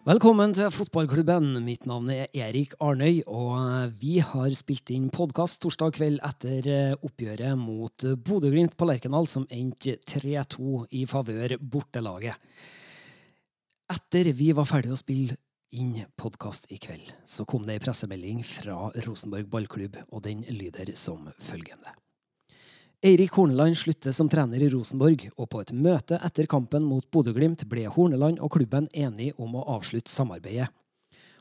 Velkommen til fotballklubben. Mitt navn er Erik Arnøy, og vi har spilt inn podkast torsdag kveld etter eh, oppgjøret mot Bodø-Glimt på Lerkendal, som endte 3-2 i favør bortelaget. Etter vi var ferdig å spille inn podkast i kveld, så kom det ei pressemelding fra Rosenborg ballklubb, og den lyder som følgende. Eirik Horneland slutter som trener i Rosenborg, og på et møte etter kampen mot Bodø-Glimt ble Horneland og klubben enige om å avslutte samarbeidet.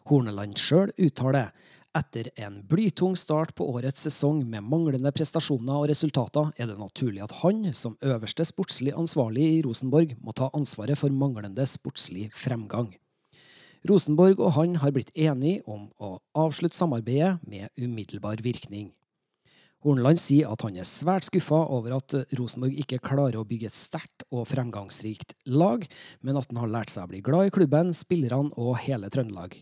Horneland sjøl uttaler etter en blytung start på årets sesong med manglende prestasjoner og resultater, er det naturlig at han, som øverste sportslig ansvarlig i Rosenborg, må ta ansvaret for manglende sportslig fremgang. Rosenborg og han har blitt enige om å avslutte samarbeidet med umiddelbar virkning. Horneland sier at han er svært skuffa over at Rosenborg ikke klarer å bygge et sterkt og fremgangsrikt lag, men at han har lært seg å bli glad i klubben, spillerne og hele Trøndelag.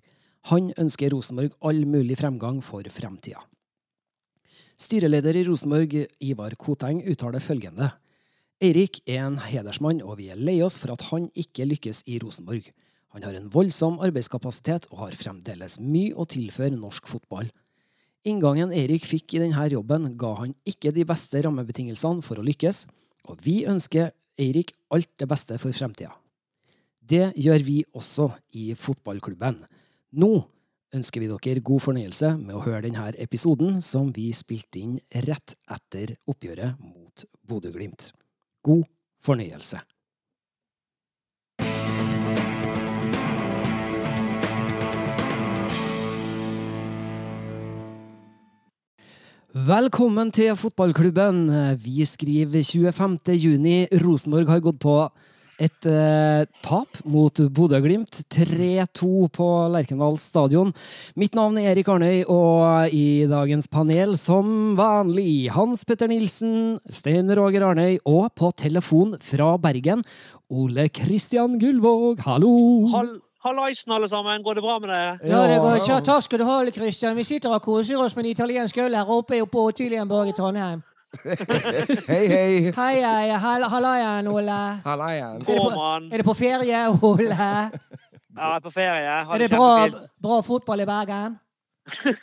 Han ønsker Rosenborg all mulig fremgang for fremtida. Styreleder i Rosenborg, Ivar Koteng, uttaler følgende. Eirik er en hedersmann, og vi er lei oss for at han ikke lykkes i Rosenborg. Han har en voldsom arbeidskapasitet og har fremdeles mye å tilføre norsk fotball. Inngangen Erik fikk i denne jobben, ga han ikke de beste rammebetingelsene for å lykkes, og vi ønsker Eirik alt det beste for fremtida. Det gjør vi også i fotballklubben. Nå ønsker vi dere god fornøyelse med å høre denne episoden som vi spilte inn rett etter oppgjøret mot Bodø-Glimt. God fornøyelse. Velkommen til fotballklubben. Vi skriver 25. juni. Rosenborg har gått på et eh, tap mot Bodø-Glimt. 3-2 på Lerkendal stadion. Mitt navn er Erik Arnøy, og i dagens panel som vanlig Hans Petter Nilsen, Stein Roger Arnøy og på telefon fra Bergen Ole Kristian Gullvåg. Hallo! Hall Hallaisen, alle sammen. Går det bra med dere? Ja, det går kjørt. Takk skal du ha, Ole Kristian. Vi sitter og koser oss med en italiensk øl her oppe på Tylienborg i Trondheim. hei, hei. Hei, hei. Hall- Hallaien, Ole. Halla igjen. Er Er det på ferie, Ole? Ja, jeg er på ferie. Har Er det bra, bra fotball i Bergen?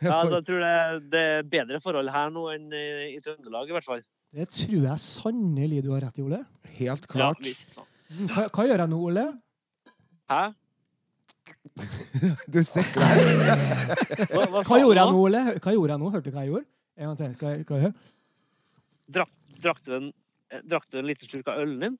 Ja, altså, jeg tror det, det er bedre forhold her nå enn i, Trøndelag, i hvert fall. Det tror jeg sannelig du har rett i, Ole. Helt Ja, klart. visst. Hva, hva gjør jeg nå, Ole? Hæ? Du deg. Hva, hva, Hva gjorde jeg nå, Ole? Hva gjorde jeg nå? Hørte du hva jeg gjorde? En gang til. Hva, hva jeg gjør? Drakk, drakk, du en, eh, drakk du en liten slurk av ølen din?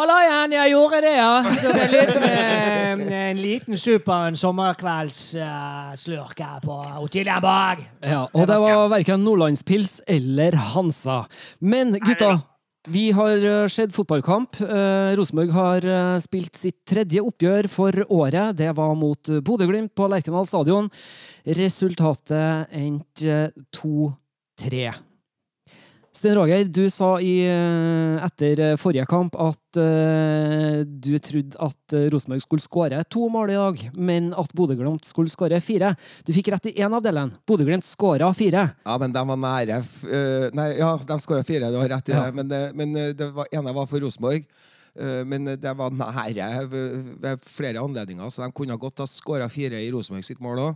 Hallaien, jeg gjorde det, ja. Det er litt, eh, en liten super en sommerkveldsslurk uh, på Tylienborg. Ja, og det var verken Nordlandspils eller Hansa. Men gutta, vi har eh, sett fotballkamp. Eh, Rosenborg har eh, spilt sitt tredje oppgjør for året. Det var mot Bodø-Glimt på Lerkendal stadion. Resultatet endte eh, 2-3. Sten Roger, du sa i, eh, etter eh, forrige kamp at uh, du trodde at Rosenborg skulle skåre to mål i dag, men at Bodø-Glimt skulle skåre fire. Du fikk rett i én av delene. Bodø-Glimt skåra fire. Ja, men de var nære. eh, nei, ja, de skåra fire, du har rett i Ja. det. Men, men det var, ene var for Rosenborg. Men det var nære ved, ved flere anledninger, så de kunne godt ha skåra fire i Rosenborg sitt mål òg.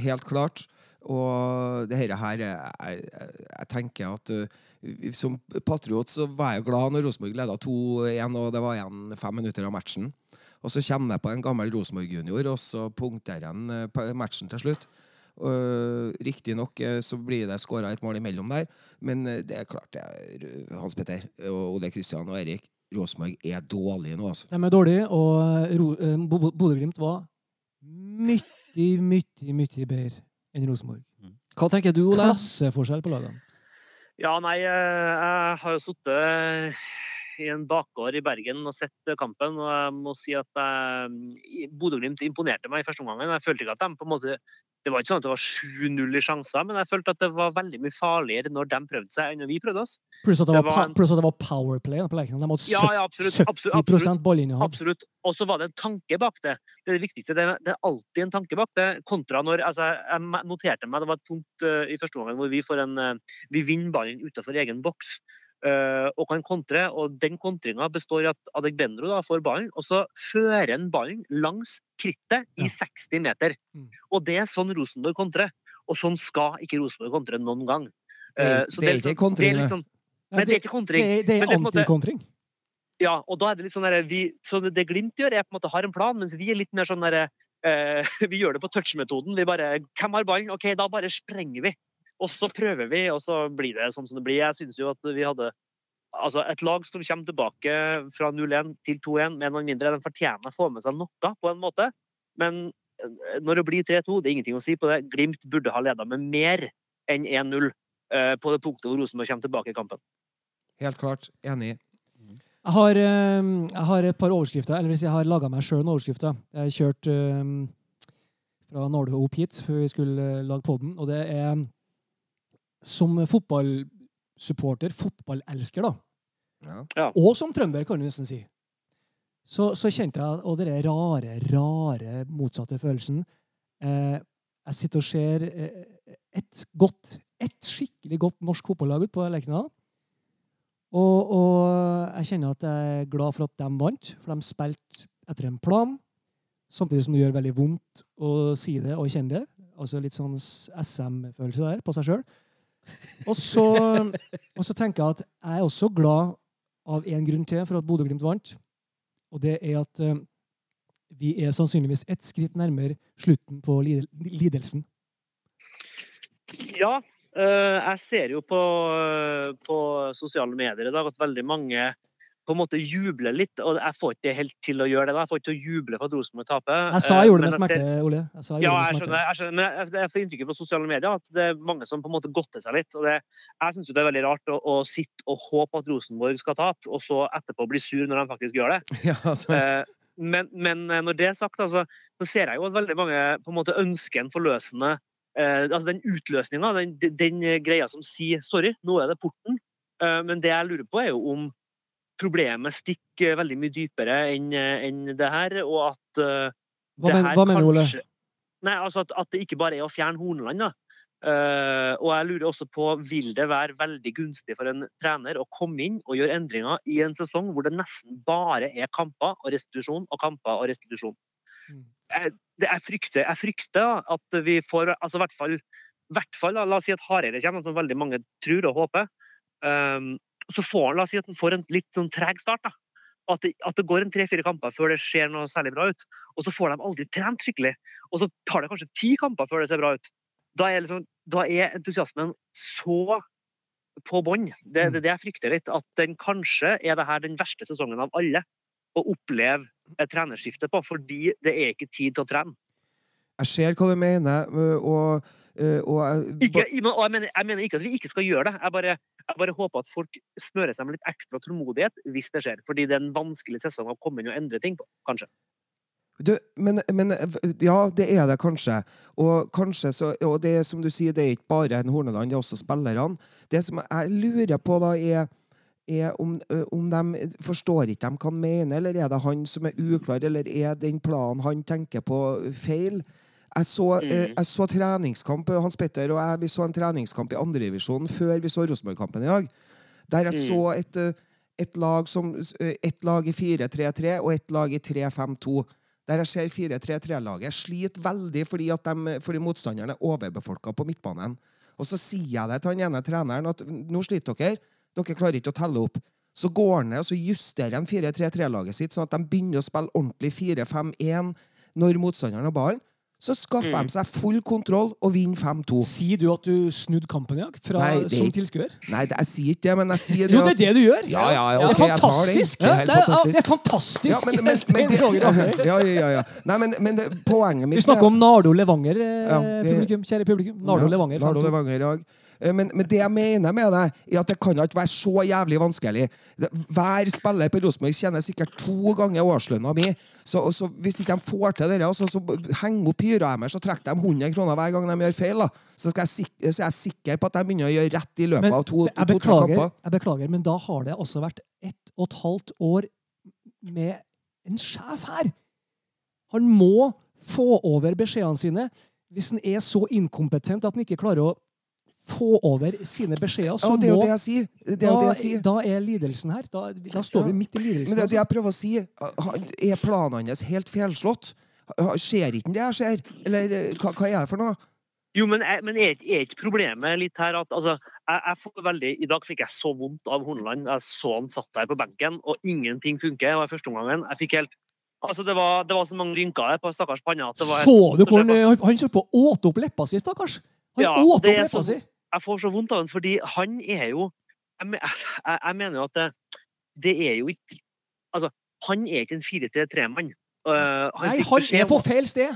Helt klart. Og det her, her er- jeg, jeg, tenker at uh, som patriot så var jeg glad når Rosenborg leda 2-1, og det var igjen fem minutter av matchen. Og så kommer jeg på en gammel Rosenborg-junior, og så punkterer han eh, matchen til slutt. Uh, Riktignok uh, så blir det skåra et mål imellom der, men det er klart det Hans Petter og Ole Kristian og Erik. Rosenborg er dårlige nå, altså. De er dårlige, og Bodø-Glimt var mye, mye, mye bedre enn Rosenborg. Hva tenker du, Ole? Klasseforskjell på lagene. Ja, nei, eh, jeg har jo sittet i en bakgård i Bergen og sett kampen, og jeg må si at Bodø-Glimt imponerte meg i første omgang. Jeg følte ikke at de på en måte Det var ikke sånn at det var 7-0 i sjanser, men jeg følte at det var veldig mye farligere når de prøvde seg, enn når vi prøvde oss. Pluss at det Det var, en- pluss at det var powerplay på Lerkendal. De hadde Ja, ja, absolutt. 70 absolutt, ballinnehav. Absolutt. Og så var det en tanke bak det. Det er det viktigste. Det er, det er alltid en tanke bak det. Kontra når altså, Jeg noterte meg det var et punkt uh, i første omgang hvor vi får en uh, Vi vinner ballen utenfor egen boks. Eh, og kan kontre. Og den kontringa består i at Adegbendro da får ballen, og så fører han ballen langs krittet i Ja. 60 meter. Mm. Og det er sånn Rosenborg kontrer. Og sånn skal ikke Rosenborg kontre noen gang. Det er- Eh, så det er liksom- ikke kontring, det er liksom- Nei, det er ikke kontring. det, er- er det er antikontring. Ja, og da er det litt sånn der, vi, så det, det Glimt gjør, er på en måte har en plan, mens vi er litt mer sånn derre eh, Vi gjør det på touch-metoden. Vi bare Hvem har ballen? OK, da bare sprenger vi. Og så prøver vi, og så blir det sånn som det blir. Jeg synes jo at vi hadde Altså, et lag som kommer tilbake fra 0-1 til 2-1 med noen mindre, den fortjener å få med seg noe, på en måte. Men eh, når det blir 3-2, det er ingenting å si på det. Glimt burde ha leda med mer enn 1-0 eh, på det punktet hvor Rosenborg kommer tilbake i kampen. Helt klart. Enig. Jeg har, eh, jeg har et par overskrifter, eller hvis jeg har laga meg sjøl noen overskrifter. Jeg har kjørt fra Nardo opp hit før vi skulle lage podden, og det er som fotballsupporter, fotballelsker, da, Ja. og som trønder, kan du nesten si, så, så kjente jeg og den rare, rare motsatte følelsen. Eh, jeg sitter og ser eh, et godt, et skikkelig godt norsk fotballag ute på Lerkendal. Og, og jeg kjenner at jeg er glad for at de vant, for de spilte etter en plan. Samtidig som det gjør veldig vondt å si det og kjenne det. Altså litt sånn SM-følelse der på seg sjøl. Og, så, og så tenker jeg at jeg er også glad av én grunn til for at Bodø-Glimt vant. Og det er at eh, vi er sannsynligvis ett skritt nærmere slutten på lid- lidelsen. Ja, eh, jeg ser jo på, eh, på sosiale medier i dag at veldig mange på en måte juble litt. Og jeg får ikke helt til å gjøre det. da. Jeg får ikke til å juble for at Rosenborg taper. Jeg sa eh, jeg gjorde det med at smerte, Ole. Jeg sa jeg Ja, jeg skjønner. Jeg skjønner men jeg, jeg får inntrykket på sosiale medier at det er mange som på en måte godter seg litt. og det, Jeg syns det er veldig rart å, å sitte og håpe at Rosenborg skal tape, og så etterpå bli sur når de faktisk gjør det. Ja, altså, Eh, men, men eh, når det er sagt, altså, så ser jeg jo at veldig mange på en måte ønsker en forløsende eh, altså Den utløsninga, den, den greia som sier 'sorry, nå er det porten'. Eh, men det jeg lurer på, er jo om problemet stikker veldig mye dypere enn enn det her, og at uh, Hva, det men, her hva mener Ole? Nei, altså at, at det ikke bare er å fjerne Horneland. da. Uh, og jeg lurer også på, vil det være veldig gunstig for en trener å komme inn og gjøre endringer i en sesong hvor det nesten bare er kamper og restitusjon og kamper og restitusjon? Mm. Jeg, det, jeg, frykter, jeg frykter at vi får altså i hvert fall, hvert fall La oss si at Hareide kommer, som veldig mange tror og håper. Um, så får han, la oss si at han får en litt sånn treg start. da. At det, at det går en tre-fire kamper før det ser noe særlig bra ut. Og så får de aldri trent skikkelig. Og så tar det kanskje ti kamper før det ser bra ut. Da er, liksom, da er entusiasmen så på bånn. Det er det, det jeg frykter litt. At den kanskje er det her den verste sesongen av alle å oppleve et trenerskifte på, fordi det er ikke tid til å trene. jeg ser hva du mener, og, og jeg- Ikke, og jeg, mener, jeg mener ikke at vi ikke skal gjøre det. Jeg bare, jeg bare håper at folk smører seg med litt ekstra tålmodighet hvis det skjer. Fordi det er en vanskelig sesong å komme inn og endre ting på, kanskje. Du, men, men ja, det er det kanskje. Og kanskje så, og det som du sier, det er ikke bare en Horneland, det er også spillerne. Det som jeg lurer på, da, er, er om, om de forstår ikke de hva han mener, eller er det han som er uklar, eller er den planen han tenker på, feil? Jeg så, eh, Mm. jeg så treningskamp, Hans Petter og jeg vi så en treningskamp i andredivisjonen før vi så Rosenborg-kampen i dag. Der jeg Mm. så et, eh, et lag som eh, et lag i 4-3-3 og et lag i 3-5-2. Der jeg ser 4-3-3-laget sliter veldig fordi, at de, fordi motstanderne er overbefolka på midtbanen. Og så sier jeg det til han ene treneren at nå sliter dere. Dere klarer ikke å telle opp. Så går han ned og så justerer han 4-3-3-laget sitt, sånn at de begynner å spille ordentlig 4-5-1 når motstanderen har ballen. Så skaffer Mm. de seg full kontroll og vinner 5-2. Sier du at du snudde kampen i dag fra, Nei, det som tilskuer? Nei, det, jeg sier ikke det, men jeg sier det Jo, det er det du gjør! Ja, ja, det ok, er fantastisk! Det er Ja, det, er, det er fantastisk! Ja, men, men, men det, ja, ja, ja. Nei, men, men det, poenget mitt Vi snakker om Nardo Levanger, eh, Ja, publikum. Kjære publikum. Nardo Ja, Levanger. Nardo 5-2. Levanger i dag. Eh, Men, men det jeg mener med det, er at det kan ikke være så jævlig vanskelig. Hver spiller på Rosenborg tjener sikkert to ganger årslønna mi. Så, så hvis ikke de får til det, så, så henger opp pyrohammer, så trekker de 100 kroner hver gang de gjør feil. Da. Så, skal jeg, så er jeg sikker på at de begynner å gjøre rett i løpet Men av to-tre to-tre kamper. jeg beklager, men da har det også vært ett og et halvt år med en sjef her. Han må få over beskjedene sine hvis han er så inkompetent at han ikke klarer å få over sine beskjeder, så Ja, det er jo det jeg sier. Det er da, det jeg sier. da, er lidelsen her. Da, da står Ja. vi midt i Men lidelsen. det er det altså. jeg prøver å si. Er planene hans helt feilslått? Ser ikke det jeg ser? Eller eh, hva, hva er det for noe? Jo, men, er- men er, ikke- problemet litt her at altså, jeg, jeg får veldig, I dag fikk jeg så vondt av Horneland. Jeg så han satt der på benken, og ingenting funker. Det var første omgangen jeg fikk helt Altså, det var, det var så mange rynker der på stakkars panna at det var helt Så du å se hvor på. han, han så på å åte opp leppa si, stakkars? Han Ja, åt opp leppa sånn- si. Jeg får så vondt av ham, fordi han er jo Jeg, jeg, jeg mener jo at det, det er jo ikke Altså, han er ikke en 4-3-3-mann. Uh, Nei, han er på feil sted.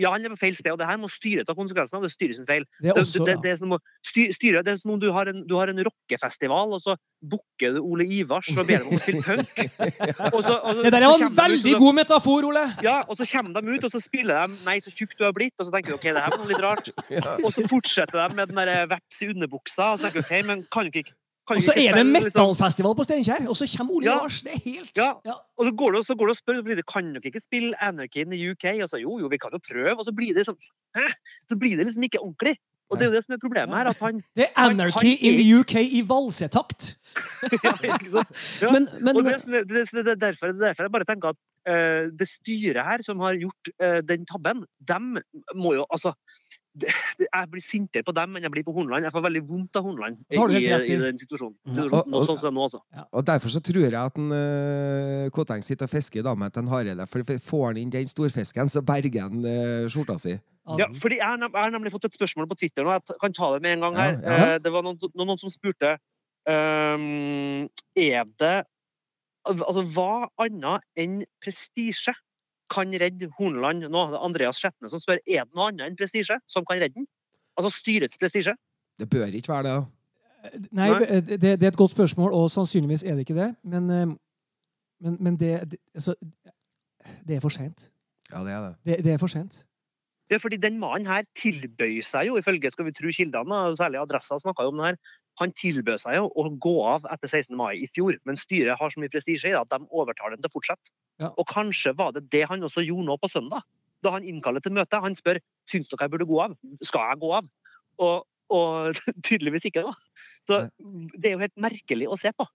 Ja, han er på feil sted, og det her må styret ta konsekvensen av. Det er styret sin feil. Det er også, det, det, det, er som å sty- styre, det er som om du har en, du har en rockefestival, og så booker du Ole Ivars og ber dem om å spille punk. Og så, og så, Det der er en veldig ut, så- god metafor, Ole! Ja, og så kommer de ut, og så spiller de 'Nei, så tjukk du har blitt', og så tenker du OK, det her var litt rart. Og så fortsetter de med den der veps i underbuksa, og så tenker du OK, men kan du ikke Og så er det liksom- metallfestival på Steinkjer, og så kommer Ole Ja. Lars. Det er helt Ja. ja. Og så går du, så går du og spør fordi kan dere ikke spille Anarchy in the UK. Og så jo, jo, vi kan jo prøve. Og så blir det liksom Så blir det liksom ikke ordentlig. Og det er jo det som er problemet her. at han Det er anarchy han in er- the UK i valsetakt. ja, ikke sant? Ja. Men, men Og det, det, det, det, er derfor, er derfor jeg bare tenker at uh, det styret her som har gjort uh, den tabben, dem må jo altså det, det- Jeg blir sintere på dem enn jeg blir på Hornland. Jeg får veldig vondt av Hornland i, den situasjonen. Ja. Og- og- sånn nå, altså. Og Derfor så tror jeg at en, uh, Koteng sitter og fisker da med en Hareide. For får han inn den storfisken, så berger han uh, skjorta si. Ja, fordi jeg jeg har nemlig fått et spørsmål på Twitter nå. Jeg kan ta det med en gang her. Ja, ja. Eh, Det var noen, noen som spurte um, Er det Altså, hva annet enn prestisje kan redde Horneland nå? Det er Andreas Skjetne som spør er det noe annet enn prestisje som kan redde den. Altså styrets prestisje. Det bør ikke være det. Nei, Nei. det, det er et godt spørsmål, og sannsynligvis er det ikke det. Men, eh, men, men det, det altså, Det er for sent. Ja, det er det. Det, det er for sent. Det er fordi den mannen her tilbøyer seg jo, ifølge skal vi tro kildene, særlig Adressa snakka jo om det her, han tilbød seg jo å gå av etter 16. mai i fjor, men styret har så mye prestisje i det at de overtar den til å fortsette. Ja. Og kanskje var det det han også gjorde nå på søndag, da han innkaller til møte. Han spør syns dere jeg burde gå av. Skal jeg gå av? Og, og tydeligvis ikke, da. Så det er jo helt merkelig å se på.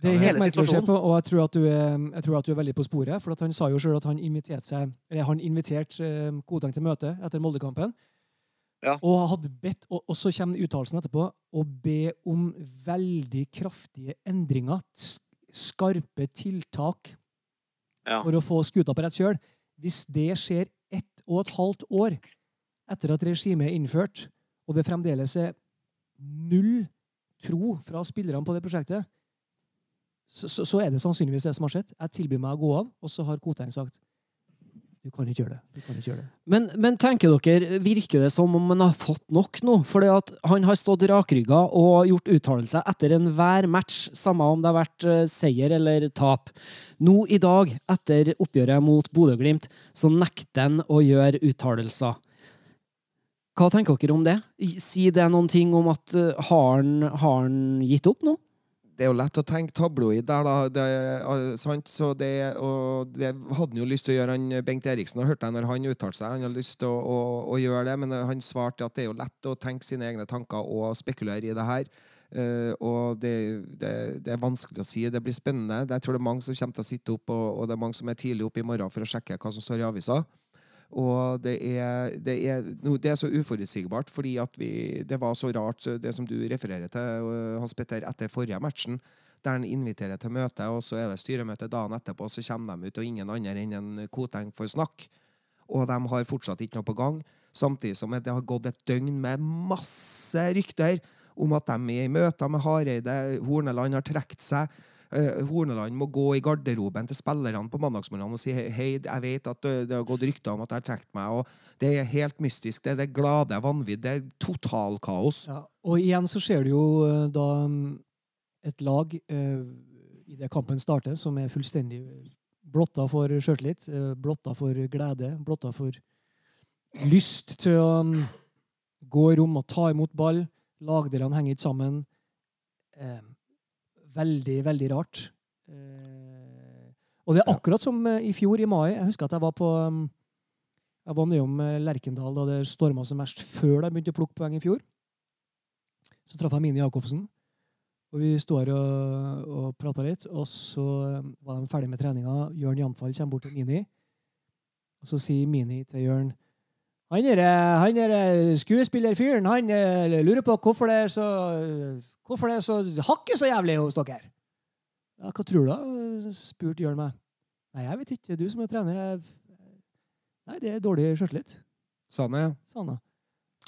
Det er helt merkelig å se på, og jeg tror at du er, jeg tror at du er veldig på sporet. For han sa jo sjøl at han inviterte seg, han inviterte eh, til møte etter Moldekampen. Ja. Og hadde bedt, og, og så kommer uttalelsen etterpå, å be om veldig kraftige endringer. Skarpe tiltak Ja. for å få skuta på rett kjøl. Hvis det skjer ett og et halvt år etter at regimet er innført, og det fremdeles er null tro fra spillerne på det prosjektet, så, så, så er det sannsynligvis det som har skjedd. Jeg tilbyr meg å gå av, og så har Koteng sagt du kan ikke gjøre det. Ikke gjøre det. Men, men tenker dere, virker det som om han har fått nok nå? Fordi han har stått rakrygga og gjort uttalelser etter enhver match, samme om det har vært eh, seier eller tap. Nå i dag, etter oppgjøret mot Bodø-Glimt, så nekter han å gjøre uttalelser. Hva tenker dere om det? Sier det noen ting om at eh, har han gitt opp nå? Det er jo lett å tenke tabloid der, da. Det, er, sant? Så det, og det hadde han jo lyst til å gjøre, han Bengt Eriksen. Og hørte jeg når han uttalte seg. Han hadde lyst til å, å, å gjøre det, men han svarte at det er jo lett å tenke sine egne tanker og spekulere i det her. Uh, og det, det, det er vanskelig å si. Det blir spennende. Jeg tror det er mange som kommer til å sitte opp, og, og det er mange som er tidlig oppe i morgen for å sjekke hva som står i avisa. Og det er, det, er, det er så uforutsigbart, fordi det var så rart, det som du refererer til, øh, Hans Petter, etter forrige matchen, der han inviterer til møte, og så er det styremøte dagen etterpå, så kommer de ut, og ingen andre enn en Koteng får snakke. Og de har fortsatt ikke noe på gang. Samtidig som det har gått et døgn med masse rykter om at de er i møter med Hareide, Horneland har trukket seg. Eh, Horneland må gå i garderoben til spillerne på mandagsmorgenen og si hei, jeg vet at det, det har gått rykter om at jeg har trukket meg. og Det er helt mystisk. Det er det glade vanvidd. Det er totalkaos. Ja. Og igjen så ser du jo eh, da mm, et lag eh, i det kampen starter, som er fullstendig blotta for sjøltillit, eh, blotta for glede, blotta for lyst til å mm, gå i rom og ta imot ball. Lagdelene henger ikke sammen. Eh, veldig, veldig rart. Eh, og det er akkurat som eh, i fjor, i mai. Jeg husker at jeg var på mm, jeg var nøye om Lerkendal da det storma som verst, før de begynte å plukke poeng i fjor. Så traff jeg Mini Jacobsen. Og vi sto her og, og prata litt, og så eh, var de ferdig med treninga. Jørn Jamfall kommer bort til Mini, og så sier Mini til Jørn han eh, han eh, skuespillerfyren han eh, lurer på hvorfor det er så Hvorfor det er så hakket så jævlig hos dere. Ja, hva tror du, da? spurte Jørn meg. Nei, jeg vet ikke. Du som er trener. Jeg... Nei, det er dårlig sjøltillit, Sa han det? sa han det.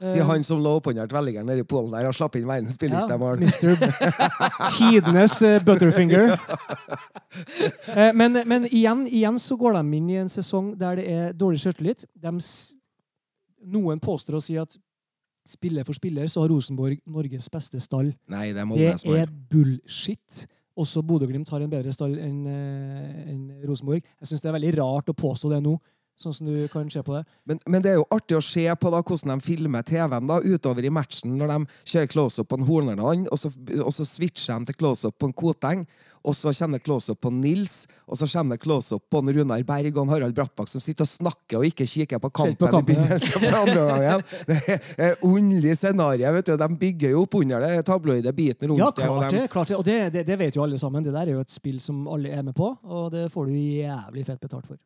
Sier Eh, han som lå oppunder velgeren nede i Polen der og slapp inn verdens billigste mål. Mr. Tidenes eh, Butterfinger. Eh, men, men igjen, igjen så går de inn i en sesong der det er dårlig sjøltillit. De Noen påstår å si at spiller for spiller så har Rosenborg Norges beste stall. Nei, det er Det Molde som er bullshit. Også Bodø-Glimt har en bedre stall enn en Rosenborg. Jeg syns det er veldig rart å påstå det nå, sånn som du kan se på det. Men, men det er jo artig å se på da hvordan de filmer TV-en da, utover i matchen, når de kjører close-up på en Horneland, og så, og så switcher de til close-up på en Koteng, og så kommer det close-up på Nils, og så kommer det close-up på Runar Berg og Harald Brattbakk som sitter og snakker og ikke kikker på kampen, på kampen, i begynnelsen andre gangen. Det er underlig scenario. vet du. De bygger jo opp under det tabloide biten rundt Ja, det. og klart de- klart det. Og det, det, det vet jo alle sammen. Det der er jo et spill som alle er med på, og det får du jævlig fett betalt for.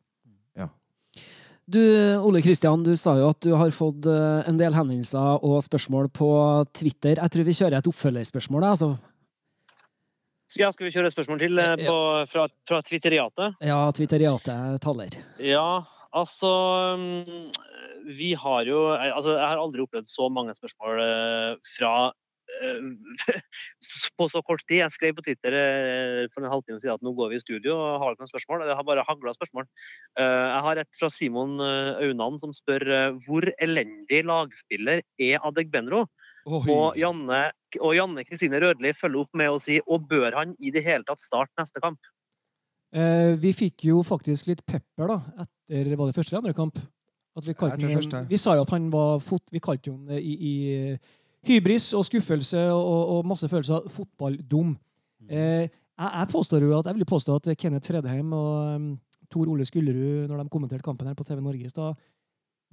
Du, Ole Kristian, du sa jo at du har fått eh, en del henvendelser og spørsmål på Twitter. Jeg tror vi kjører et oppfølgerspørsmål. Altså, Ja, skal vi kjøre et spørsmål til eh, på, fra, fra Twitteriatet? ja, Twitteriatet taler. Ja, altså mm, Vi har jo altså, Jeg har aldri opplevd så mange spørsmål eh, fra eh, på så kort tid. Jeg skrev på Twitter eh, for en halvtime siden at nå går vi i studio og har ikke noen spørsmål. Det har bare hagla spørsmål. Eh, Jeg har et fra Simon eh, Aunan som spør eh, hvor elendig lagspiller er Adegbenro? Benro? Og Janne, og Janne Kristine Rødli følger opp med å si og bør han i det hele tatt starte neste kamp? Eh, vi fikk jo faktisk litt pepper da, etter var det første eller andre kamp. At vi, kalte han- vi sa jo at han var fot, vi kalte jo han eh, i, i hybris og skuffelse og, og masse følelser fotballdum. Eh, jeg, jeg påstår jo at, jeg vil påstå at Kenneth Fredheim og um, Tor Ole Skullerud, når de kommenterte kampen her på TV Norge i stad,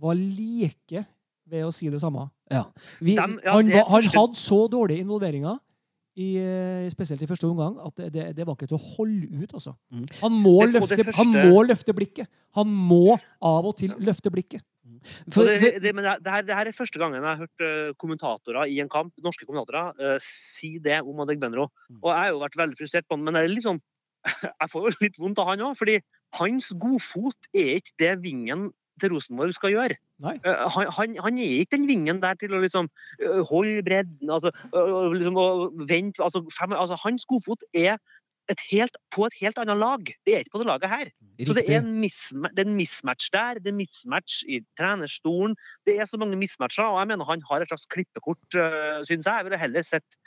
var like ved å si det samme. Ja. Vi, Dem- ja, han, det han hadde så dårlige involveringer, i, eh, spesielt i første omgang, at det, det, det var ikke til å holde ut. altså. Mm. Han, må løfte, han må løfte blikket. Han må av og til løfte blikket. For, det, det, men det, her, det her er første gangen jeg har hørt eh, kommentatorer i en kamp, norske kommentatorer uh, si det om Adegbenro. Mm. Og jeg har jo vært veldig frustrert på han, men er sånn, jeg får jo litt vondt av han òg. fordi hans godfot er ikke det vingen til Rosenborg skal gjøre. Eh, han, han, han er ikke den vingen der til å liksom uh, holde bredden altså, liksom, vente altså, altså, Hans godfot er et helt, på et helt annet lag. Det er ikke på det laget her. Så det er, en det er en mismatch der, det er mismatch i trenerstolen. Det er så mange mismatcher, og jeg mener han har et slags klippekort, uh, syns jeg. Jeg ville heller sett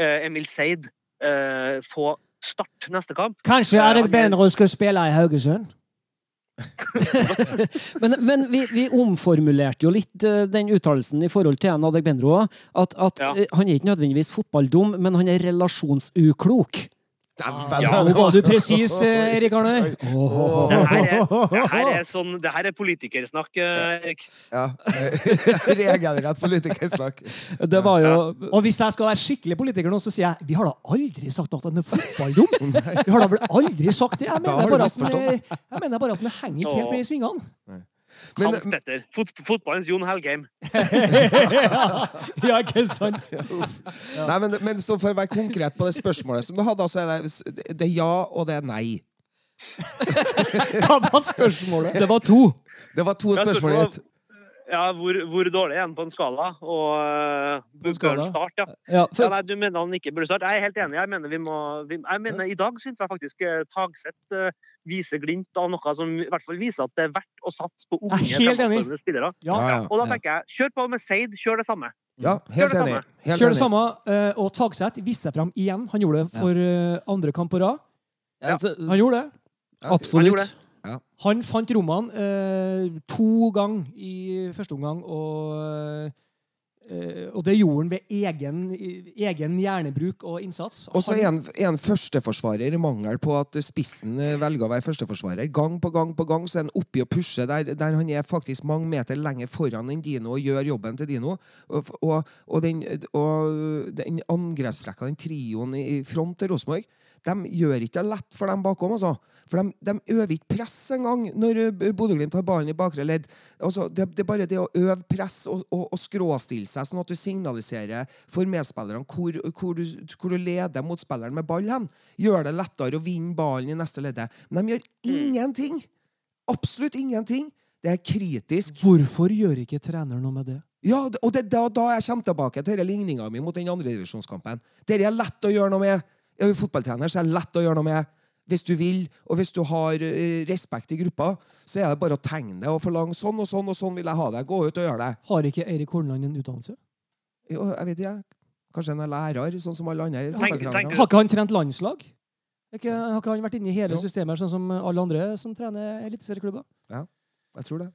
uh, Emil Seid uh, få start neste kamp. Kanskje Erik Adek er- Benro skal spille i Haugesund? men men vi, vi omformulerte jo litt eh, den uttalelsen i forhold til en Adegbenro òg. At, at Ja. eh, han er ikke nødvendigvis fotballdum, men han er relasjonsuklok. Dæven, Ja, Nå var du presis, eh, Erik Arne. Det her er, det her er, sånn, det her er politikersnakk, eh, Erik. Ja. Regelrett politikersnakk. Det var jo Og hvis jeg skal være skikkelig politiker nå, så sier jeg vi har da aldri sagt at han er fotballdum. Vi har da vel aldri sagt det. Jeg mener bare at han, jeg mener bare at han henger ikke helt med i svingene. Men, Hans Petter. Fot, fotballens Jon Helgheim. ja, ja, ikke sant? nei, men, men så for å være konkret på det spørsmålet som du hadde, så er det, det er ja, og det er nei. Hva var spørsmålet? Det var to. Det var to Ja, spørsmål i ett. Ja, hvor, hvor dårlig er han på en skala? Og uh, bør han starte, ja. Ja, Ja, nei, du mener han ikke burde starte? Jeg er helt enig. Jeg mener vi må vi, jeg mener, I dag syns jeg faktisk eh, Tagseth uh, viser glimt av noe som i hvert fall viser at det er verdt å satse på unge, fremadstormende spillere. Ja, Ja, ja. Og da tenker jeg, kjør på med Seid, kjør det samme. Ja, helt enig. Helt Kjør det samme. eh, Og Tagseth viste seg fram igjen. Han gjorde det for eh, andre kamp på rad. altså, Han gjorde det. Han gjorde absolutt. Det. Han fant rommene eh, to ganger i første omgang og eh, og det gjorde han ved egen, egen hjernebruk og innsats. Og så er han, en førsteforsvarer i mangel på at spissen eh, velger å være førsteforsvarer. Gang på gang på gang så er han oppi og pusher der, der han er faktisk mange meter lenger foran enn Dino og gjør jobben til Dino. Og, og, og den, og den angrepsrekka, den trioen i i front til Rosenborg, de gjør ikke det lett for dem bakom. altså. For de, de øver ikke press engang når eh, Bodø-Glimt har ballen i bakre ledd. Altså, det, det er bare det å øve press og, og, og skråstille seg, sånn at du signaliserer for medspillerne hvor, hvor, du, hvor du leder motspilleren med ball hen. Gjør det lettere å vinne ballen i neste leddet. Men de gjør ingenting! Absolutt ingenting! Det er kritisk. Hvorfor gjør ikke treneren noe med det? Ja, og det er da, da jeg kommer tilbake til denne ligninga mi mot den andredivisjonskampen. Det er lett å gjøre noe med. Er jo fotballtrener, så er det lett å gjøre noe med. Hvis du vil, og hvis du har eh, respekt i gruppa, så er det bare å tegne det og forlange sånn og sånn og sånn vil jeg ha det. Gå ut og gjør det. Har ikke Eirik Horneland en utdannelse? Jo, jeg vet ikke. Kanskje han er lærer, sånn som alle andre Tenk- Har ikke han trent landslag? Ikke, har ikke han vært inne i hele Jo. systemet, sånn som alle andre som trener eliteserieklubber? Jeg tror det.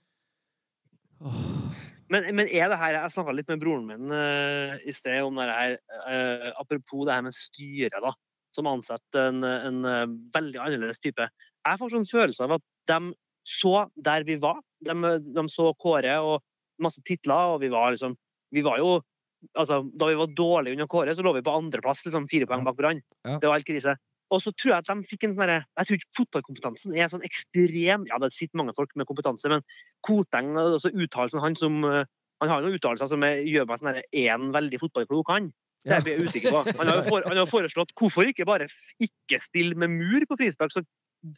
Men, men er det her Jeg snakka litt med broren min uh, i sted om det her. Uh, apropos det her med styret, da. Som ansetter en, en eh, veldig annerledes type. Jeg får sånn følelse av at de så der vi var. De, de så Kåre og masse titler, og vi var liksom Vi var jo altså, Da vi var dårlige under Kåre, så lå vi på andreplass, liksom fire poeng bak Brann. Ja. Det var helt krise. Og så tror jeg at de fikk en sånn Jeg tror ikke fotballkompetansen er sånn ekstrem Ja, det sitter mange folk med kompetanse, men Koteng, altså uttalelsen hans som eh, Han har noen uttalelser som er, gjør meg sånn derre Er han veldig fotballklok, han? Det blir jeg usikker på. Han har jo for, han har foreslått hvorfor ikke bare ikke stille med mur på frispark, så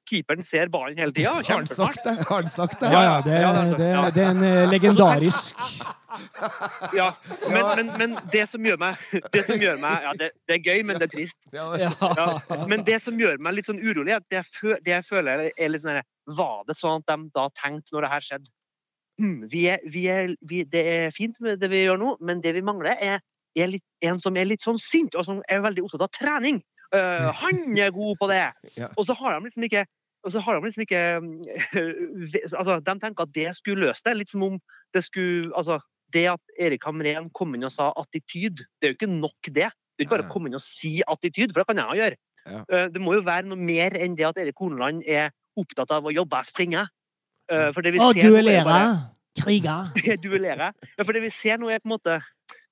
keeperen ser ballen hele tida. Har han sagt det? Har han sagt det? Ja, ja, det, det det, det er en eh, legendarisk Ja, men, men, men det som gjør meg, det som gjør meg ja, det, det er gøy, men det er trist. Ja, Ja. Men det som gjør meg litt sånn urolig, er at det jeg, fø- det jeg føler er litt sånn Var det sånn at de da tenkte når det her skjedde mm, vi er, vi er, vi, Det er fint med det vi gjør nå, men det vi mangler, er, er litt, en som er litt sånn sint, og som er veldig opptatt av trening. Uh, han er god på det! Ja. Og så har de liksom ikke og så har de liksom ikke altså, De tenker at det skulle løse det. Litt som om det skulle altså, Det at Erik Hamren kom inn og sa attityd, det er jo ikke nok det. Det er ikke bare å komme inn og si attityd, for det kan jeg gjøre. Ja. Eh, Det må jo være noe mer enn det at Erik Horneland er opptatt av å jobbe og springe. Eh, For det vi ser Å, er duellere! Krige! duellere. Ja, for det vi ser nå er på en måte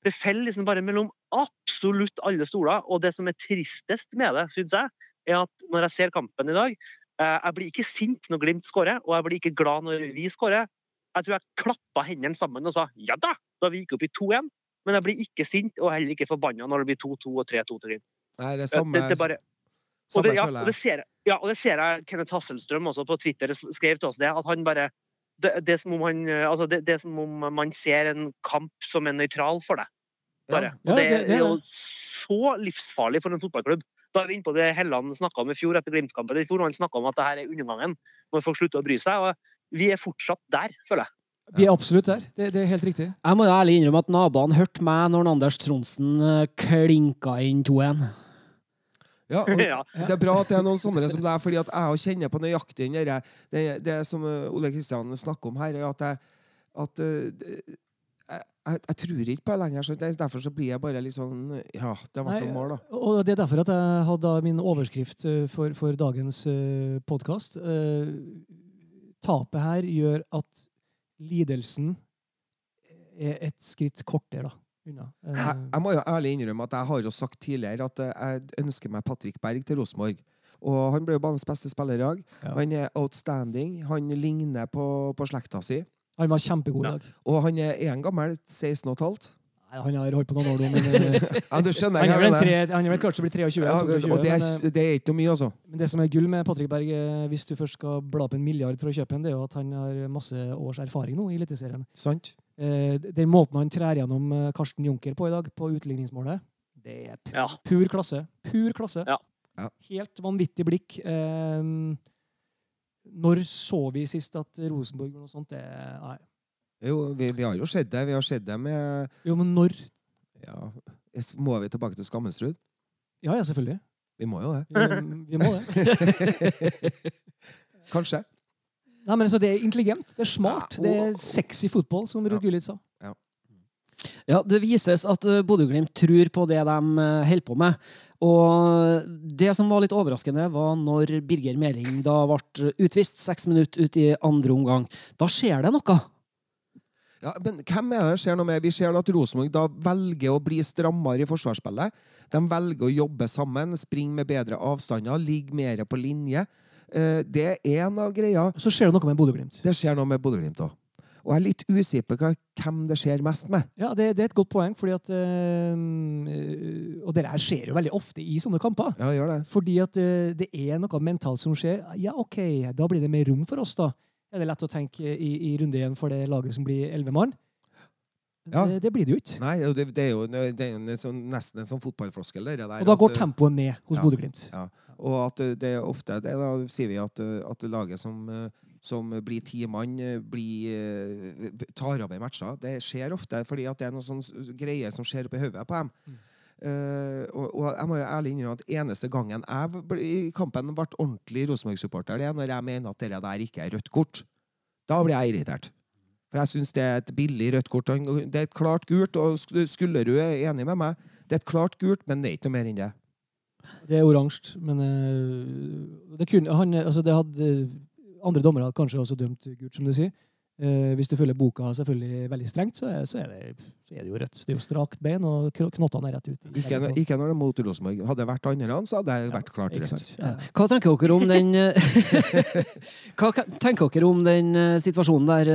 Det faller liksom bare mellom absolutt alle stoler. Og det som er tristest med det, syns jeg, er at når jeg ser kampen i dag eh, Jeg blir ikke sint når Glimt skårer, og jeg blir ikke glad når vi skårer. Jeg tror jeg klappa hendene sammen og sa ja da, da vi gikk opp i 2-1. Men jeg blir ikke sint og heller ikke forbanna når det blir 2-2 og 3-2 til Glimt. Nei, det er Det, samme, det, bare, og det, ja, og det ser jeg. Ja, og det ser jeg Kenneth Hasselstrøm også på Twitter skrev til oss det, at han bare det, det, er som om han, eh, altså det, det er som om man ser en kamp som er nøytral for deg. Bare. Ja, det, det- det er jo så livsfarlig for en fotballklubb. Da er vi inne på det Helland snakka om i fjor etter Glimt-kampen. i fjor, Han snakka om at det her er undergangen når folk slutter å bry seg. og Vi er fortsatt der, føler jeg. Vi er absolutt der. Det, det er helt riktig. Jeg må ærlig innrømme at naboene hørte meg når Anders Tronsen eh, klinka inn 2-1. Ja, og Ja. det er bra at det er noen sånne som deg, fordi at jeg kjenner på nøyaktig det, det som eh, Ole Kristian snakker om her, er at jeg, at eh, jeg, jeg, jeg tror ikke på det lenger. Så derfor så blir jeg bare litt sånn Ja, det ble noen mål, da. Og det er derfor at jeg hadde min overskrift eh, for, for dagens podkast. Tapet her gjør at lidelsen er et skritt kortere da, unna. Eh, Jeg, jeg må jo ærlig innrømme at jeg har jo sagt tidligere at eh, jeg ønsker meg Patrick Berg til Rosenborg. Og han ble jo banens beste spiller i dag. Ja. Han er outstanding. Han ligner på, på slekta si. Han var kjempegod i Ja. dag. Og han er en gammel, 16 og et halvt. Nei, Han har holdt på noen år nå, men eh, Ja, du skjønner han er vel klart til å bli 23. Ja, 22, og det er, men, det er ikke mye, altså. Men det som er gull med Patrick Berg, eh, hvis du først skal bla opp en milliard for å kjøpe en, det er jo at han har masse års erfaring nå i Eliteserien. Sant? Eh, Den måten han trær gjennom eh, Karsten Junker på i dag, på utligningsmålet, det er pur, Ja. pur klasse. Pur klasse. Ja. Ja. Helt vanvittig blikk. Eh, Når så vi sist at Rosenborg gjorde noe sånt? Det, nei. Jo, vi, vi har jo sett det. Vi har sett det med Jo, men når? ja, Må vi tilbake til Skammensrud? Ja, ja, selvfølgelig. Vi må jo det. Vi, vi må det. Kanskje. Nei, men altså, Det er intelligent, det er smart, Ja, og- det er sexy fotball, som Ruud Ja. Gullit sa. Ja, Det vises at eh, Bodø-Glimt tror på det de eh, holder på med. Og det som var litt overraskende, var når Birger Meling da ble utvist seks minutter ut i andre omgang. Da skjer det noe. Ja, men hvem er det skjer noe med? Vi ser at Rosenborg da velger å bli strammere i forsvarsspillet. De velger å jobbe sammen, springe med bedre avstander, ligge mer på linje. Eh, Det er en av greia. Så skjer det noe med Bodø-Glimt. Det skjer noe med Bodø-Glimt òg. Og jeg er litt usikker på hvem det skjer mest med. Ja, det, det er et godt poeng, fordi at øh, Og det her skjer jo veldig ofte i sånne kamper. Ja, gjør det. Fordi at øh, det er noe mentalt som skjer. Ja, OK, da blir det mer rom for oss, da. Er det lett å tenke i, i runde igjen for det laget som blir elleve mann? Ja. Det, det blir det jo ikke. Nei, det, det er jo, det er jo en sånn, nesten en sånn fotballfloskel. der, Og da går at, tempoet ned hos ja. Bodø-Glimt. Ja. Og at det er ofte det, Da sier vi at, at laget som, eh, som blir ti mann, eh, blir, eh, tar over matcher. Det skjer ofte fordi at det er noen sånne greier som skjer oppi hodet på dem. Mm. Uh, og, og jeg må jo ærlig innrømme at eneste gangen jeg ble, i kampen ble ordentlig Rosenborg-supporter, det er når jeg mener at det der ikke er rødt kort. Da blir jeg irritert. For jeg syns det er et billig rødt kort. Det er et klart gult, og Sk- Skullerud er enig med meg. Det er et klart gult, men det er ikke noe mer enn det. Det er oransje, men det, kunne, han, altså det hadde Andre dommere hadde kanskje også dømt gult, som du sier. Eh, hvis du følger boka selvfølgelig veldig strengt, så er, så, er det, så er det jo rødt. Det er jo strakt bein, og knottene er rett ut. Ikke, ikke når det er mot Rosenborg. Hadde det vært andre, så hadde det vært klart rødt. Ja. Hva tenker dere om den eh, Hva tenker dere om den eh, situasjonen der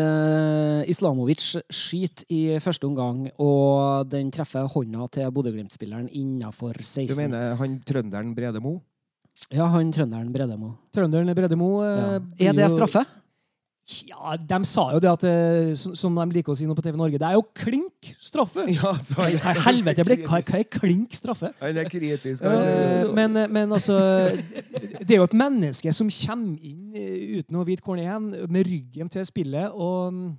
Islamovic skyter i første omgang, og den treffer hånda til Bodø-Glimt-spilleren innafor 16? Du mener han trønderen Brede Mo? Ja, han trønderen Bredemo. Trønderen Bredemo eh, Ja. Er det straffe? Ja, de sa jo det at eh, som de liker å si nå på TV Norge, det er jo klink straffe! Ja, så er helvete ble hva, hva er klink straffe? Han er kritisk. Eh, Han, men, men altså Det er jo et menneske som kommer inn eh, uten å vite hvor han er hen, med ryggen til spillet, og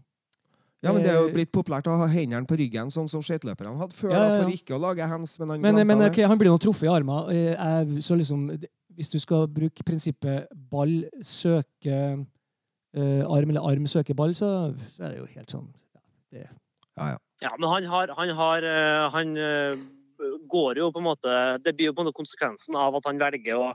ja, men Det er jo blitt populært å ha hendene på ryggen, sånn som skøyteløperne hadde før. Ja, ja, ja. For ikke å lage hands, men han Men, men det. ok, han blir nå truffet i armen. eh, Så liksom, hvis du skal bruke prinsippet ball søke eh, arm, eller arm søke ball, så, så er det jo helt sånn Ja, ja. Ja, men han har, han har eh, Han eh, går jo på en måte Det blir jo på en måte konsekvensen av at han velger å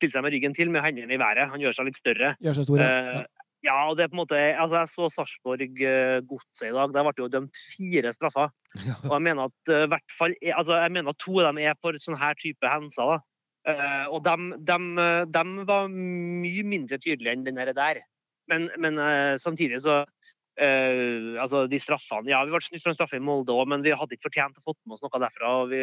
stille seg med ryggen til med hendene i været. Han gjør seg litt større. Gjør seg stor. Eh, Ja. Ja, og det er på en måte Altså, jeg så Sarpsborg Godset i dag. Der ble det jo dømt fire straffer. Og jeg mener at uh, hvert fall Altså, jeg mener at to av dem er for sånn her type hendelser, og dem, dem, eh, dem var mye mindre tydelige enn den der. Men, men eh, samtidig så Uh, Altså, de straffene Ja, vi ble snytt for en straffe i Molde òg, men vi hadde ikke fortjent å få med oss noe derfra. og vi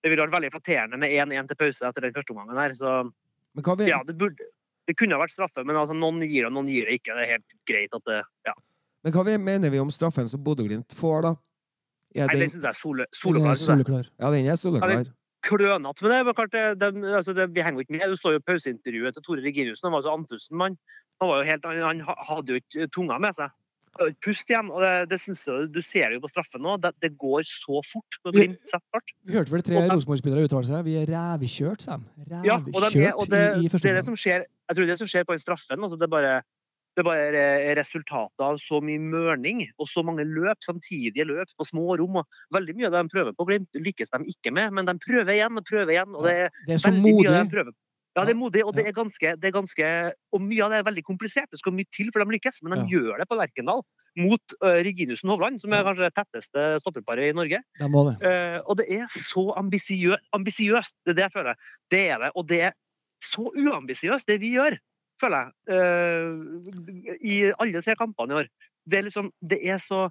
det ville vært veldig flatterende med 1-1 til pause etter den første omgangen her. Så Men hva ja, det burde Det kunne vært straffe, men altså, noen gir det, og noen gir det ikke. Det er helt greit at det Ja. men hva vi, mener vi om straffen som Bodø-Glimt får, da? Er Nei, det den, syns jeg er soleklar. Sole, sole, ja, den er soleklar. Klønete med det. Men klart, det, det, altså det, vi henger jo ikke med. Du så jo pauseintervjuet til Tore Reginiussen. Han var så andpusten, mann. Han, var jo helt, han, han hadde jo ikke tunga med seg. Pust igjen. og det, det synes jeg, Du ser det jo på straffen nå. Det, det går så fort. Vi-. Vi hørte vel tre de- Rosenborg-spillere uttale seg. Vi er rævkjørt, sa de. Ja, og, de er, og det, i, i første omgang. Jeg tror det som skjer på den straffen, altså det er bare det bare eh, resultatet av så mye mørning og så mange løp, samtidige løp på små rom. og Veldig mye av det de prøver på Glimt, lykkes de ikke med, men de prøver igjen og prøver igjen. og det er Det er så det modig. de. Ja, det er modig, og det er ganske, det er ganske Og mye av det er veldig komplisert. Det skal mye til for de lykkes, men de Ja. gjør det på Lerkendal mot uh, Reginiussen Hovland, som er kanskje det tetteste stopperparet i Norge. De må det. Uh, og det er så ambisiø ambisiøst, det er det jeg føler. Det er det. Og det er så uambisiøst, det vi gjør, føler jeg, eh, i alle tre kampene i år. Det er liksom Det er så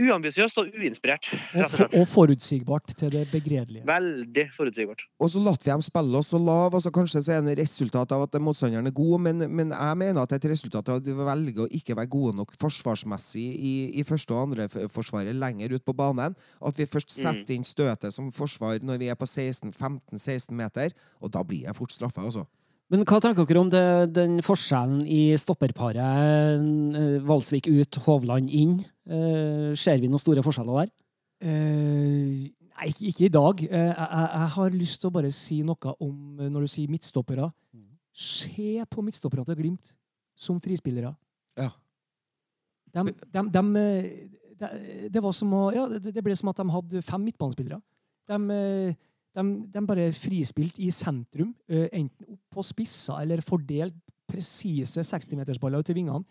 uambisiøst og uinspirert, Og, for, og forutsigbart til det begredelige. Veldig forutsigbart. Og så lot vi dem spille oss så lav, og så kanskje så er det et resultat av at motstanderen er god, men, men jeg mener at det er et resultat av at de velger å ikke være gode nok forsvarsmessig i, i første og andre forsvaret lenger ut på banen. At vi først Mm. setter inn støtet som forsvar når vi er på 16-15-16 meter, og da blir jeg fort straffa, altså. Men hva tenker dere om det, den forskjellen i stopperparet eh, Valsvik ut, Hovland inn? Eh, ser vi noen store forskjeller der? Eh, nei, ikke, ikke i dag. Eh, jeg, jeg, jeg har lyst til å bare si noe om når du sier midtstoppere. Se på midtstopperne til Glimt som frispillere. Ja. De, de, de, det, det var som å Ja, det, det ble som at de hadde fem midtbanespillere. De, de, de bare frispilte i sentrum, enten opp på spisser eller fordelt presise 60-metersballer ut til vingene.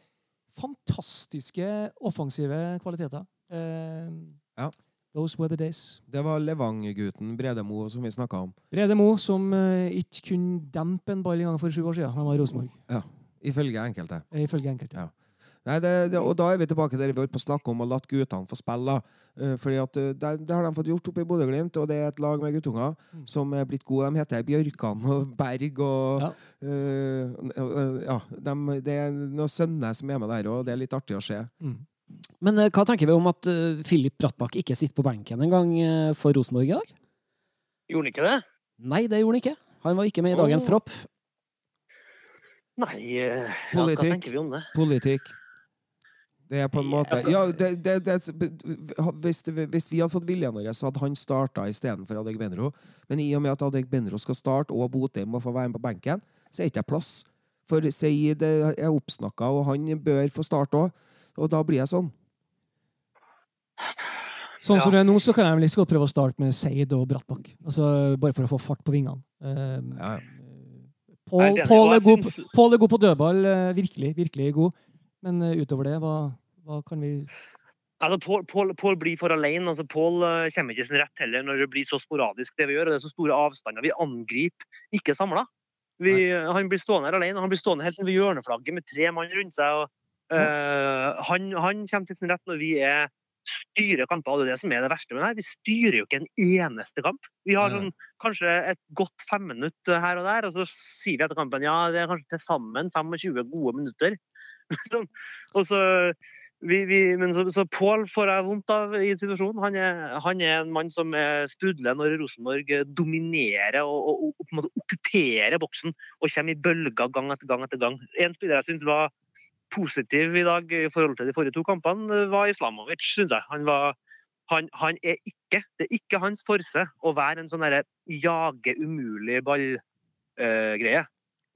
Fantastiske offensive kvaliteter. Eh, Ja. Those were the days. Det var Levang-gutten Bredemo som vi snakka om. Brede Mo, som ikke kunne dempe en ball gang for sju år siden. Han var i Rosenborg, Ifølge enkelte. ifølge enkelte. Ja. Nei, det, det, og da er vi tilbake der vi holdt på å snakke om å la guttene få spille. Uh, fordi at uh, det, det har de fått gjort oppe i Bodø-Glimt, og det er et lag med guttunger Mm. som er blitt gode. De heter Bjørkan og Berg og Ja. uh, uh, Ja. de, det er noen sønner som er med der, og det er litt artig å se. Mm. Men eh, hva tenker vi om at uh, Filip Brattbakk ikke sitter på benken engang uh, for Rosenborg i dag? Gjorde han ikke det? Nei, det gjorde han ikke. Han var ikke med i dagens tropp. Nei, eh, ja, hva Politikk. tenker vi om det? Politikk. Det er på en måte Ja, det, det, det, hvis, hvis vi hadde fått viljen vår, så hadde han starta istedenfor Adegbenro. Men i og med at Adegbenro skal starte, og Botheim må få være med på benken, så er det ikke plass. For Seid er oppsnakka, og han bør få starte òg. Og da blir jeg sånn. Sånn som Ja. det er nå, så kan jeg like godt prøve å starte med Seid og Brattbakk. Altså, bare for å få fart på vingene. Eh, Ja. Pål er, er god på dødball. eh, Virkelig, virkelig god. Men eh, utover det, hva, hva kan vi Altså, Pål, Pål, blir for alene. Altså, Pål eh, kommer ikke sin rett heller når det blir så sporadisk det vi gjør. og Det er så store avstander. Vi angriper ikke samla. Han blir stående her alene. Han blir stående helt ved hjørneflagget med tre mann rundt seg. og uh, han, han kommer til sin rett når vi er styrer kamper. og Det er det som er det verste med det her. Vi styrer jo ikke en eneste kamp. Vi har sånn, kanskje et godt femminutt her og der, og så sier vi etter kampen ja, det er kanskje til sammen 25 gode minutter. Sånn. og så vi, vi, men så, så Pål får jeg vondt av i situasjonen. Han er, han er en mann som eh, sprudler når Rosenborg eh, dominerer og, og, og på en måte okkuperer boksen og kommer i bølger gang etter gang etter gang. En spiller jeg syns var positiv i dag i forhold til de forrige to kampene, eh, var Islamovic, syns jeg. Han, var, han, han er ikke Det er ikke hans forse å være en sånn jage umulig ball ballgreie.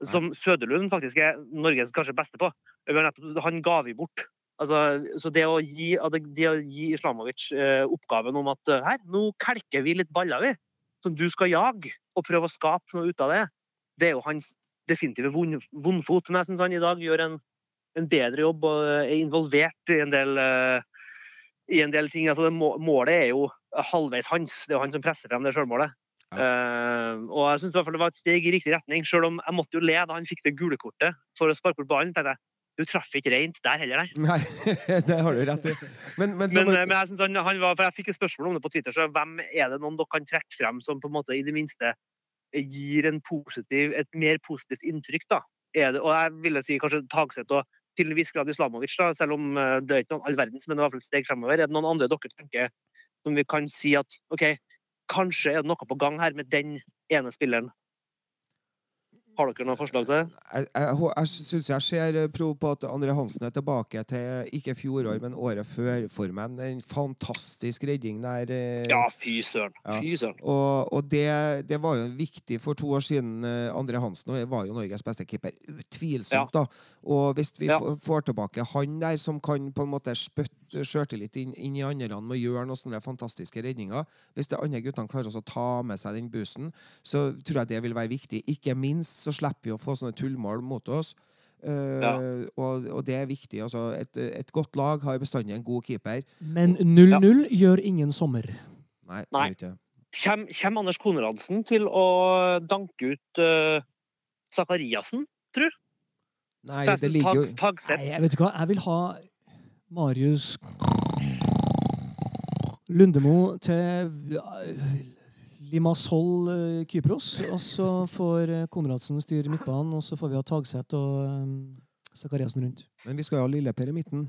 som Søderlund faktisk er Norges kanskje beste på. Han ga vi bort. Altså, så det å gi, det- det å gi Islamovic eh, oppgaven om at eh, her, nå kelker vi litt baller, vi, som du skal jage, og prøve å skape noe ut av det, det er jo hans definitive vond, vondfot. Men jeg syns han i dag gjør en, en bedre jobb og er involvert i en del, eh, i en del ting. Altså, målet er jo halvveis hans. Det er jo han som presser frem det sjølmålet. Eh, og jeg fall det var et steg i riktig retning, selv om jeg måtte jo le da han fikk det gule kortet for å sparke bort ballen. tenkte jeg, Du traff ikke rent der heller, nei. Nei, det har du rett i. Men, men, Men, eh, men jeg, han, han var, jeg fikk et spørsmål om det på Twitter, så hvem er det noen dere kan trekke frem som på en måte i det minste gir en positiv, et mer positivt inntrykk? da? Det, og jeg ville si kanskje Tagseth og til en viss grad Islamovic, da, selv om eh, det er ikke noen all verdens, men det er i hvert fall et steg fremover. Er det noen andre dere tenker som vi kan si at OK, kanskje er det noe på gang her med den ene spilleren? Har dere noen forslag til det? jeg, jeg, jeg syns jeg ser eh, prov på at André Hansen er tilbake til ikke fjorår, men året før formen. En fantastisk redning der. eh, Ja, fy søren. Ja. Fy søren. Og, og det, det var jo viktig for to år siden. eh, André Hansen var jo Norges beste keeper. Utvilsomt, da. Og hvis vi Ja. får tilbake han der som kan på en måte spytte sjøltillit inn, inn i andre med å gjøre noen sånne fantastiske redninger Hvis de andre guttene klarer også å ta med seg den bussen, så tror jeg det vil være viktig. Ikke minst så slipper vi å få sånne tullmål mot oss. Eh, Ja. og, og det er viktig. Altså, et, et godt lag har bestandig en god keeper. Men 0-0 gjør ingen sommer. Nei, Nei. Kjem, kjem Anders Konradsen til å danke ut uh, Zakariassen? Nei, det ligger jo Nei, jeg vet du hva, jeg vil ha Marius Lundemo til eh, Limassol eh, Kypros. Og så får eh, Konradsen styre midtbanen, og så får vi ha Tagseth og um, Zakariassen rundt. Men vi skal jo ha Lilleper i midten.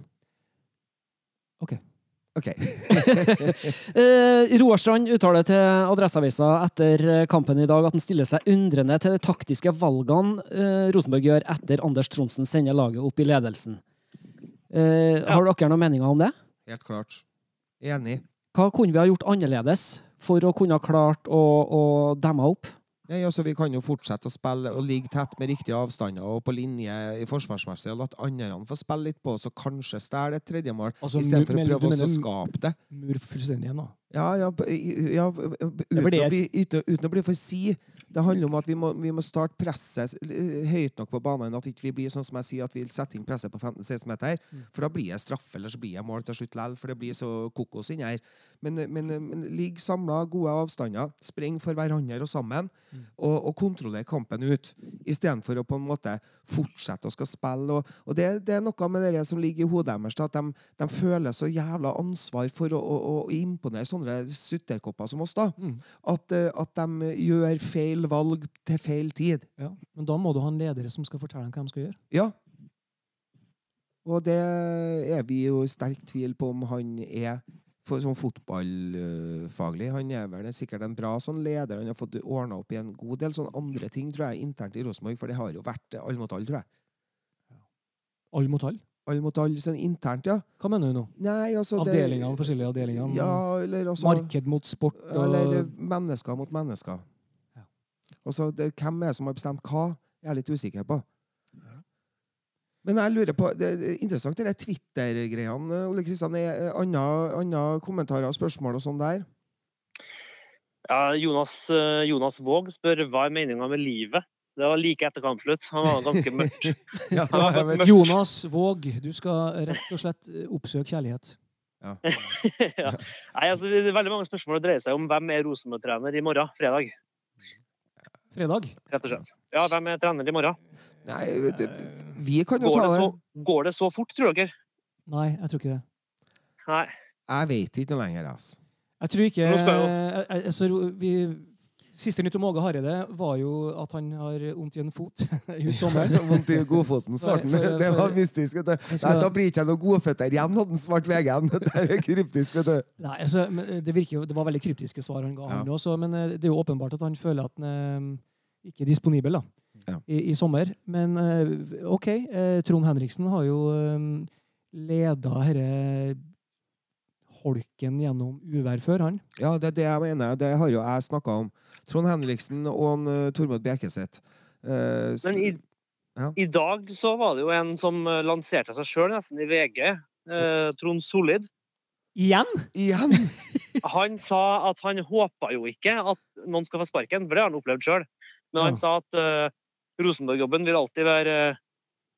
Ok. OK. Eh, Roar Strand uttaler til Adresseavisa etter eh, kampen i dag at han stiller seg undrende til de taktiske valgene eh, Rosenborg gjør etter Anders Tronsen sender laget opp i ledelsen. Eh, Har dere noen meninger om det? Helt klart. Enig. Hva kunne vi ha gjort annerledes for å kunne ha klart å, å demme opp? Nei, altså Vi kan jo fortsette å spille og ligge tett med riktige avstander og på linje i forsvarsmessig og la andre få spille litt på, så kanskje stjele et tredjemål, Altså, istedenfor å prøve å skape det. Mur fullstendig igjen, da. Ja, ja, ja uten, å bli, uten, uten å bli for si. Det handler om at vi må, vi må starte presset høyt nok på banen. At ikke vi blir sånn som jeg sier, at vi setter inn presset på 15-16 meter. Mm. For da blir det straffe, eller så blir det mål til slutt likevel. For det blir så kokos inni her. Men, men, men ligg samla, gode avstander. Spreng for hverandre og sammen. Mm. Og, og kontroller kampen ut. Istedenfor å på en måte fortsette å skal spille. Og, og det, det er noe med det som ligger i hodet deres. At de, de føler så jævla ansvar for å, å, å imponere sånne sutterkopper som oss. da. Mm. At, eh, at de gjør feil valg til feil tid. Ja. Men da må du ha en leder som skal fortelle dem hva de skal gjøre. Ja. Og det er vi jo i sterk tvil på om han er for, sånn fotballfaglig. Han er vel sikkert en bra sånn leder. Han har fått ordna opp i en god del sånne andre ting tror jeg, internt i Rosenborg, for det har jo vært all mot all, tror jeg. All mot alle. Alle mot alle sånn internt, ja. Hva mener du nå? Nei, altså det- forskjellige avdelingene? Ja, eller også, Marked mot sport? Og, Eller mennesker mot mennesker. Ja. Altså, det, hvem er det som har bestemt hva? Jeg er litt usikker på. Men jeg lurer på, det er interessant det Twitter-greiene. Ole Kristian, er andre, andre kommentarer og spørsmål og sånn der? Ja, Jonas, eh, Jonas Våg spør hva er meninga med livet. Det var like etter kampslutt. Han var ganske mørkt. Ja, var mørkt. Jonas Våg, du skal rett og slett oppsøke kjærlighet. ja. Nei, altså, det er veldig mange spørsmål det dreier seg om hvem er Rosenborg-trener i morgen, fredag. Fredag? rett og slett. Ja, hvem er trener i morgen? Nei, det, vi kan jo Går ta det, så, går det så fort, tror dere? Nei, jeg tror ikke det. Nei. Jeg vet ikke noe lenger, altså. Jeg tror ikke Nå skal jo- jeg- jeg- altså, vi, Siste nytt om Åge Hareide var jo at han har vondt i en fot ut sommeren. Vondt i godfoten, svarte han. Det var mystisk. vet du. Nei, da blir ikke jeg noen godføtter igjen, hadde han svart VG-en. Det er kryptisk, vet du. Nei, altså, det, virker, jo- det var veldig kryptiske svar han ga, Ja. han også, men eh, det er jo åpenbart at han føler at han eh, ikke er disponibel da, Ja. i, i sommer. Men eh, OK, eh, Trond Henriksen har jo eh, leda denne holken gjennom uvær før, han. Ja, det er det jeg mener. Det har jo jeg snakka om. Trond Henriksen og en, uh, Tormod Bekeseth. Eh, Men i, Ja. i dag så var det jo en som eh, lanserte seg sjøl nesten i VG. Eh, Trond Solid. Igjen? Igjen! Han sa at han håpa jo ikke at noen skal få sparken, for det har han opplevd sjøl. Men han Ja. sa at uh, Rosenborg-jobben vil alltid være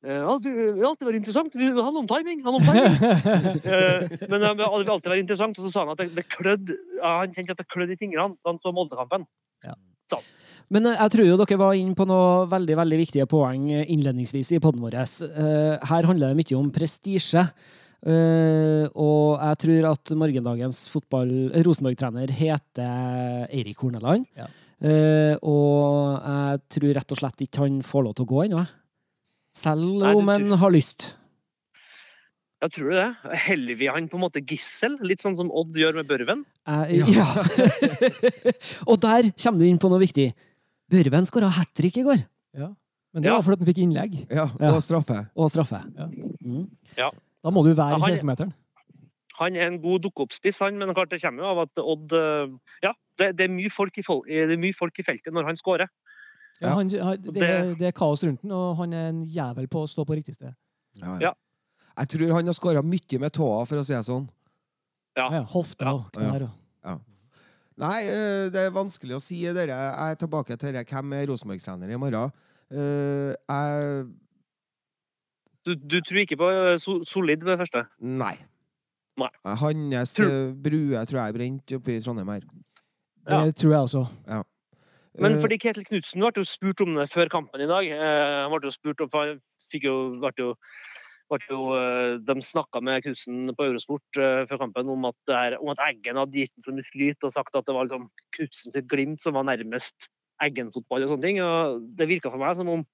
eh, alltid, vil alltid være interessant. Det handler om timing. Han om timing. Eh, men det vil alltid være interessant. Og så sa han at det, det klødd, ja, han kjente at det klødde i fingrene da han så Molde-kampen. Men eh, jeg tror jo dere var inne på noe veldig veldig viktige poeng eh, innledningsvis i podden vår. Eh, Her handler det mye om prestisje. Eh, og jeg tror at morgendagens fotball Rosenborg-trener heter Eirik Horneland. Ja. Eh, og jeg tror rett og slett ikke han får lov til å gå ennå. Selv Nei, om han har lyst. Ja, tror du det. Heller vi han på en måte gissel? Litt sånn som Odd gjør med Børven? Eh, Ja. ja. og der kommer du inn på noe viktig. Børven skåra hat trick i går. Ja. Men det Ja. var fordi han fikk innlegg. Ja, Ja. og straffe. Og straffe. Ja. Mm. Da må du være i han- 16-meteren. Han er en god dukke-opp-spiss, han, men klart det kommer jo av at Odd eh, Ja, det, det, er mye folk i det er mye folk i feltet når han skårer. Ja, Ja. han, han, det, Det- det er kaos rundt den, og han er en jævel på å stå på riktig sted. Ja, Ja. Jeg tror han har skåra mye med tåa, for å si det sånn. Ja. Ja, hofta Ja. og knær. og- Nei, eh, det er vanskelig å si. Dere. Jeg er tilbake til det. hvem er Rosenborg-trener i morgen. Eh, jeg Du, du tror ikke på eh, Solid med det første? Nei. Nei. Hans brue tror jeg er brent oppe i Trondheim her. Ja. Det tror jeg også. Men Eh, fordi Ketil Knutsen ble jo spurt om det før kampen i dag. Eh, han ble jo spurt om, for han fikk jo, ble jo, ble jo eh, De snakka med Knutsen på Eurosport før kampen om at, det her, om at Eggen hadde gitt ham så mye skryt og sagt at det var liksom Knutsen sitt glimt som var nærmest Eggen-fotball og sånne ting. Og det virka for meg som om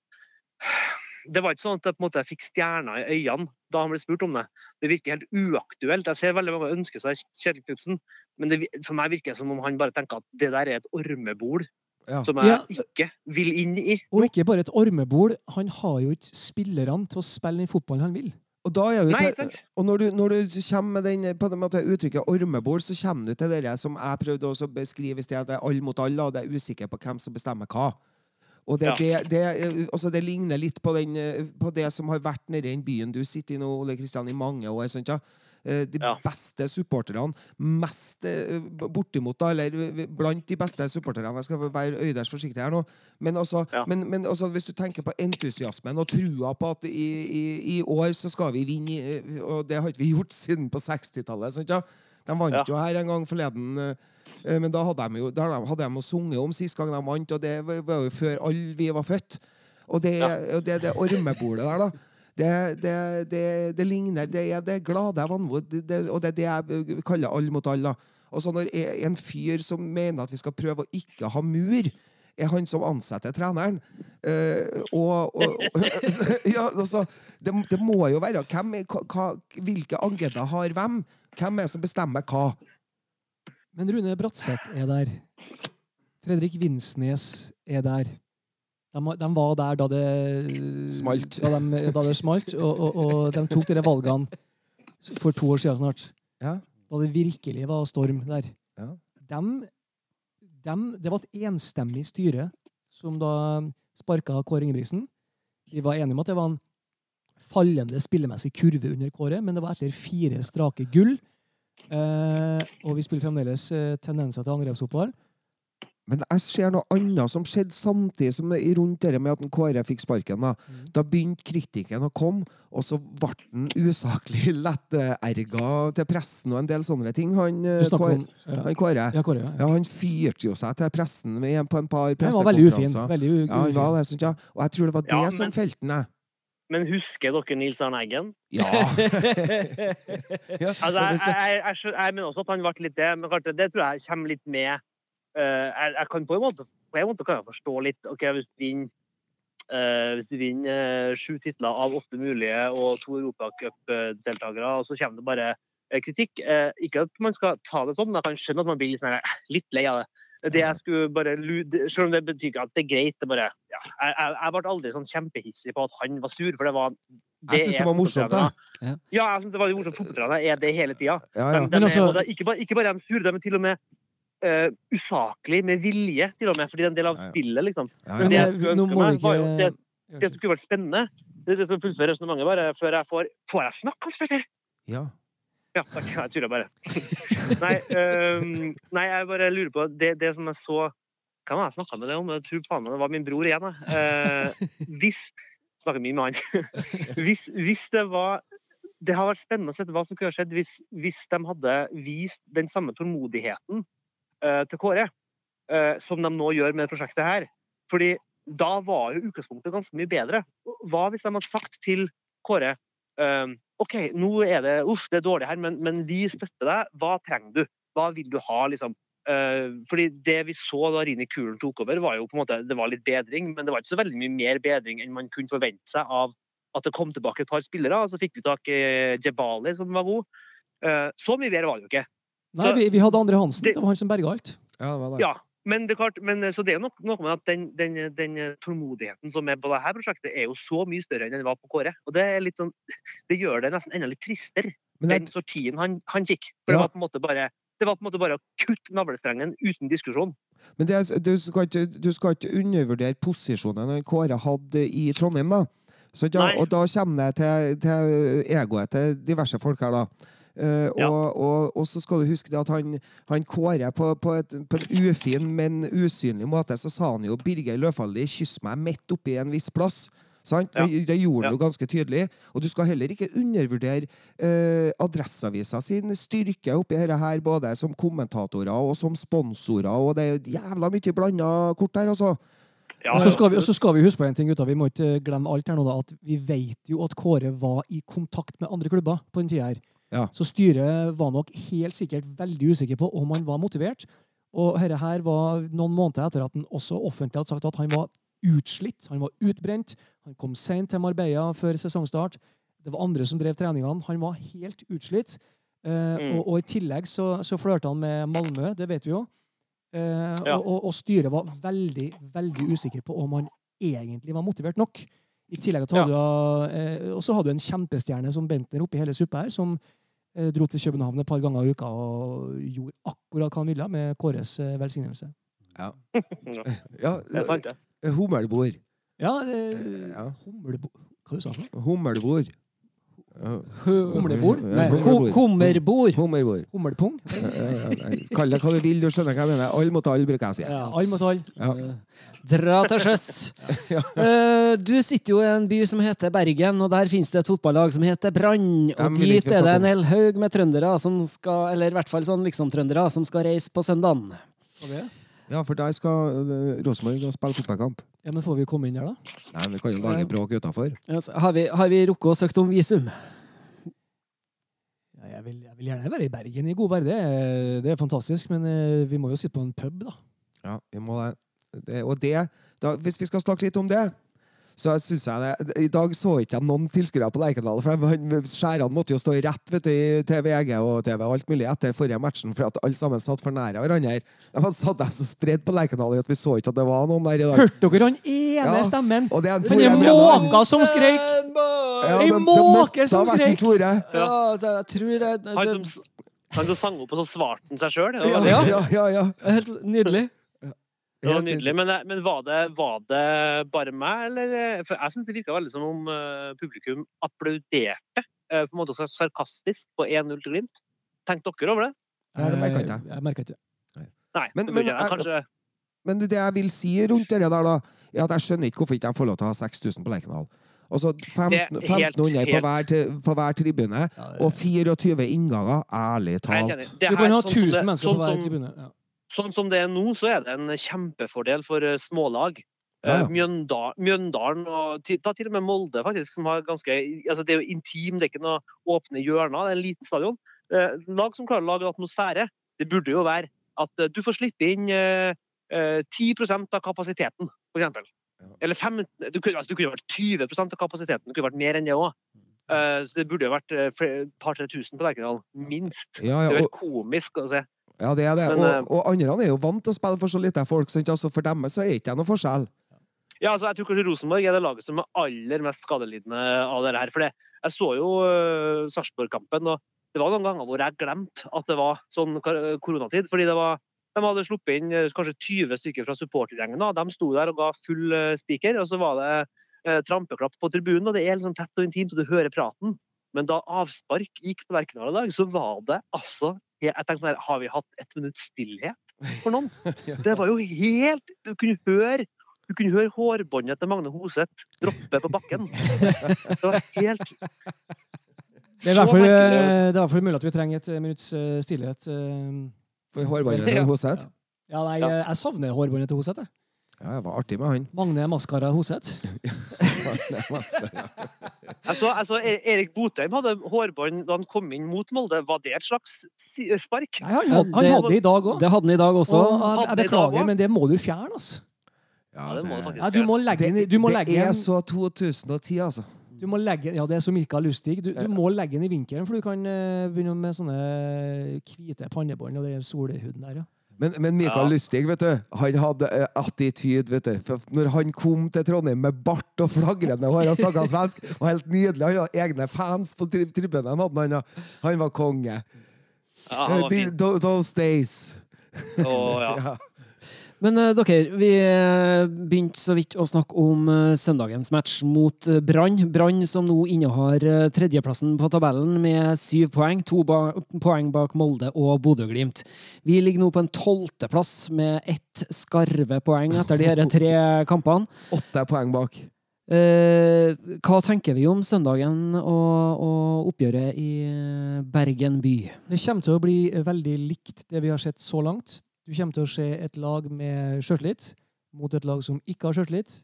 det var ikke sånn at jeg på en måte fikk stjerner i øynene da han ble spurt om det. Det virker helt uaktuelt. Jeg ser veldig mange ønske seg Kjetil Knutsen, men det, for meg virker det som om han bare tenker at det der er et ormebol Ja. som jeg Ja. ikke vil inn i. Og ikke bare et ormebol. Han har jo ikke spillerne til å spille den fotballen han vil. Og da er du Nei, til, og når du, når du kommer med den, på den måten, uttrykket ormebol, så kommer du til det som jeg prøvde å beskrive i sted, at det er alle mot alle, og det er usikker på hvem som bestemmer hva. Og det, Ja. det, det, altså det ligner litt på, den, eh, på det som har vært nede i den byen du sitter i nå, Ole Kristian, i mange år. Sånt, ja? Eh, De Ja. beste supporterne, mest eh, bortimot, da, eller eh, blant de beste supporterne Jeg skal være øyders forsiktig her nå. Men, altså, Ja. men, men altså, hvis du tenker på entusiasmen og trua på at i, i, i år så skal vi vinne, og det har ikke vi gjort siden på 60-tallet. sant, Ja? De vant Ja. jo her en gang forleden. Men da hadde de jo da hadde de sunget om sist gang de vant, og det var var jo før alle vi var født. Og det, Ja. og det, det ormebolet der, da det, det, det, det ligner Det er det glade vanvor, og det er det jeg kaller alle mot alle. Og så når e- en fyr som mener at vi skal prøve å ikke ha mur, er han som ansetter treneren. Uh, og, og, ja, altså, det, det må jo være hvem, hva, Hvilke agenda har hvem? Hvem er det som bestemmer hva? Men Rune Bratseth er der. Fredrik Vinsnes er der. De, de var der da det Smalt. Da, de, da det smalt, og, og, og de tok disse valgene for to år siden snart. Ja. Da det virkelig var storm der. Ja. De, det var et enstemmig styre som da sparka Kåre Ingebrigtsen. Vi var enige om at det var en fallende spillemessig kurve under Kåre, men det var etter fire strake gull. Eh, og vi spiller fremdeles eh, tendenser til angrepsfotball. Men jeg ser noe annet som skjedde samtidig som i rundt det med at Kåre fikk sparken. Da, Mm. da begynte kritikken å komme, og så ble han usaklig letterga til pressen og en del sånne ting. Han, eh, Kåre, om ja. han Kåre. Ja, Kåre. Ja, ja. Ja, han fyrte jo seg til pressen med, på en par Han veldig ufin. pressekonferanser. Veldig u Ja, det. Og jeg tror det var det Ja, som men- felte ham. Men husker dere Nils Arne Eggen? Ja. Altså, jeg, jeg, jeg, jeg, jeg mener også at han ble litt det, men det tror jeg kommer litt med jeg, jeg kan på en måte, på en måte kan jeg forstå litt ok, Hvis du vinner, Uh, hvis du vinner uh, sju titler av åtte mulige og to Europacup-deltakere, og så kommer det bare uh, kritikk eh, Ikke at man skal ta det sånn, men jeg kan skjønne at man blir litt, sånn, litt lei av det. Det jeg skulle bare Selv om det betyr ikke at det er greit, det bare ja, jeg, jeg, jeg ble aldri sånn kjempehissig på at han var sur, for det var Jeg syns det var morsomt. da. Ja, jeg synes det var morsomt. Fotballtrenere er det hele tida. Ja, ja. de Men er, altså- er ikke, bare, ikke bare er de sure, de er til og med uh, usaklig med vilje, til og med, fordi det er en del av spillet. liksom. Men det jeg skulle ønske meg, var jo det- Det som kunne vært spennende, det er det som fullfører resonnementet bare, før jeg får Får jeg snakke, Hans Petter? ja. Ja, takk. Jeg tuller bare. nei, um, nei, jeg bare lurer på Det, det som jeg så Hva var det jeg snakka med deg om? Jeg tror faen meg det var min bror igjen. jeg. Uh, hvis Snakker mye med han. hvis, hvis det var Det har vært spennende å se hva som kunne ha skjedd hvis, hvis de hadde vist den samme tålmodigheten til Kåre eh, som de nå gjør med prosjektet her. Fordi da var jo utgangspunktet ganske mye bedre. Hva hvis de hadde sagt til Kåre ehm, OK, nå er det uff, det er dårlig her, men, men vi støtter deg. Hva trenger du? Hva vil du ha, liksom? Eh, fordi det vi så da Rini Kulen tok over, var jo på en måte, det var litt bedring, men det var ikke så veldig mye mer bedring enn man kunne forvente seg av at det kom tilbake et par spillere. og Så fikk vi tak i Jebali, som var god. Eh, så mye bedre var det jo ikke. Nei, vi, vi hadde Andre Hansen. Det- Det var han som berga alt. ja, det var det. Ja, men det er klart, men, så det er nok noe, med at den, den, den tålmodigheten som er på dette prosjektet, er jo så mye større enn den var på Kåre. Og det er litt sånn, det gjør det nesten enda litt tristere, Men den jeg, sortien han, han fikk. For Ja. det var på en måte bare det var på en måte bare å kutte navlestrengen uten diskusjon. men det er, du, skal ikke, du skal ikke undervurdere posisjonen Kåre hadde i Trondheim. da. Så, ja, og da kommer det til, til egoet til diverse folk her, da. Eh, Ja. og, og, og så skal du huske det at han, han Kåre på, på, et, på en ufin, men usynlig måte, så sa han jo Birger Løfaldli 'kyss meg midt oppi en viss plass'. Sant? Ja. Det, det gjorde han Ja. jo ganske tydelig. Og du skal heller ikke undervurdere eh, Adresseavisa sin styrke oppi dette her, både som kommentatorer og som sponsorer. Og det er jævla mye blanda kort der, altså. Ja, Og så skal, vi- og så skal vi huske på en ting, gutta. Vi må ikke glemme alt her nå, da. At vi vet jo at Kåre var i kontakt med andre klubber på den tida her. Ja. Så styret var nok helt sikkert veldig usikker på om han var motivert. Og dette her var noen måneder etter at han også offentlig hadde sagt at han var utslitt. Han var utbrent. Han kom sent til Marbella før sesongstart. Det var andre som drev treningene. Han var helt utslitt. Eh, Mm. og, og i tillegg så, så flørta han med Malmö, det vet vi jo. Eh, Ja. og, og, og styret var veldig, veldig usikker på om han egentlig var motivert nok. I tillegg hadde ja. du eh, Og så hadde du en kjempestjerne som Bentner oppi hele suppa her, som dro til København et par ganger i uka og gjorde akkurat hva han ville med Kåres eh, velsignelse. Ja, Det fant jeg. det. Hummelbord. Ja, eh, Ja. Hummelbord Hva du sa du? Hummelbord. Humlebord? Nei, hummerbord. Hummerbord. Nei, Kall det hva du vil, du skjønner hva jeg mener. Alle mot alle, bruker jeg å si. Ja, All mot all. Ja. Eh, Dra til sjøs. ja. Du sitter jo i en by som heter Bergen, og der finnes det et fotballag som heter Brann. Og dit er det en hel haug med trøndere, som skal, eller i hvert fall sånn liksom-trøndere, som skal reise på søndagen. Ja, for der skal uh, Rosenborg spille fotballkamp. Ja, men får vi komme inn der, da? Nei, vi kan jo lage bråk utafor. Ja, Har vi, har vi rukket å søke om visum? Ja, jeg, vil, jeg vil gjerne være i Bergen i god vær. Det, er- det er fantastisk. Men eh, vi må jo sitte på en pub, da. Ja, vi må det. det og det da, Hvis vi skal snakke litt om det så synes jeg det, I dag så ikke jeg noen tilskuere på Lerkendal. for han- Skjærene måtte jo stå rett vet du, i- TVG og TV og alt mulig etter forrige matchen, for at alle sammen satt for nære hverandre. De satt der så spredd på Lerkendal at vi så ikke at det var noen der i dag. Hørte dere han ene Ja, stemmen? Og det er en Tore måka som skrek! Ja, Ei måke som skreik! skrek! Ja, det, jeg tror det, Han som, han som sang opp og så svarte han seg sjøl. Ja, Ja. ja, helt nydelig. Det var nydelig. Men, men var, det, var det bare meg, eller For jeg syns det virka veldig som om eh, publikum applauderte eh, på en måte sarkastisk på 1-0 til Glimt. Tenkte dere over det? Nei, det merka ikke jeg. merker ikke. Nei. Men- men jeg kanskje Men det jeg vil si rundt det der, da, er at jeg skjønner ikke hvorfor ikke de får lov til å ha 6000 på Lerkendal. Altså 15, Det er helt- 1500 på hver, til- på hver tribune, og 24 innganger. Ærlig talt. Du kan ha sånn 1000 det- mennesker på hver tribune. Ja. Sånn som det er nå, så er det en kjempefordel for eh, smålag. Ja, ja. Eh, Mjøndalen og ti- ta til og med Molde, faktisk, som har ganske altså Det er jo intim, det er ikke noe åpne hjørner, det er en liten stadion. Eh, Lag som klarer å lage atmosfære. Det burde jo være at du får slippe inn eh, eh, 10 av kapasiteten, f.eks. Ja. Eller 15, du, kunne, altså, du kunne vært 20 av kapasiteten. Det kunne vært mer enn det òg. så det burde jo vært et par-tre tusen på Lerkendal. Minst. Ja, Det er helt komisk å se. Ja, det er det. Men, Og, og andre er jo vant til å spille for så lite folk, så altså, for dem så er det ikke noe forskjell. Ja, altså, jeg tror kanskje Rosenborg er det laget som er aller mest skadelidende av det her. For jeg så jo uh, Sarpsborg-kampen, og det var noen ganger hvor jeg glemte at det var sånn koronatid. fordi det var, De hadde sluppet inn eh, kanskje 20 stykker fra supportergjengen. De sto der og ga full uh, spiker, og så var det eh, trampeklapp på tribunen. og Det er liksom tett og intimt, og du hører praten. Men da avspark gikk på Verkendal i dag, så var det altså Jeg tenkte sånn her, Har vi hatt ett minutts stillhet for noen? Det var jo helt Du kunne høre du kunne høre hårbåndet til Magne Hoseth droppe på bakken. Det var helt Det er i hvert fall, Så merkelig. eh, det er i hvert fall mulig at vi trenger et eh, minutts eh, stillhet. For hårbåndet til Hoseth. Ja, nei, jeg savner hårbåndet til Hoseth. Ja, det var artig med han. Magne Maskara Hoseth. Jeg så, jeg så E- Erik Botheim hadde hårbånd da han kom inn mot Molde. Var det et slags spark? Nei, han, Ja, han det- hadde det i dag òg. Det hadde han i dag også. Og jeg, Hadde det beklager, men det må du fjerne. altså. Ja, det må det faktisk. Ja, du må legge inn, må det er så 2010, altså. du må legge, ja, det er så Mikael Lustig. Du, du må legge den i vinkelen, for du kan eh, begynne med sånne hvite pannebånd og den solhuden der. ja. Men, men Mikael Ja. Lystig vet du, han hadde uh, attityd, vet du. For når han kom til Trondheim med bart og flagrende hår og snakka svensk, var helt nydelig. Han hadde egne fans på tri tribunen. Han, han var konge. Ja, han var Eh, de- fin. tho- Those days. Oh, ja. Ja. Men uh, dere, vi eh, begynte så vidt å snakke om uh, søndagens match mot uh, Brann. Brann som nå innehar uh, tredjeplassen på tabellen med syv poeng. To ba poeng bak Molde og Bodø-Glimt. Vi ligger nå på en tolvteplass med ett skarve poeng etter de her tre kampene. Åtte poeng bak. Eh, hva tenker vi om søndagen og, og oppgjøret i Bergen by? Det kommer til å bli veldig likt det vi har sett så langt. Du kommer til å se et lag med sjøltillit mot et lag som ikke har sjøltillit.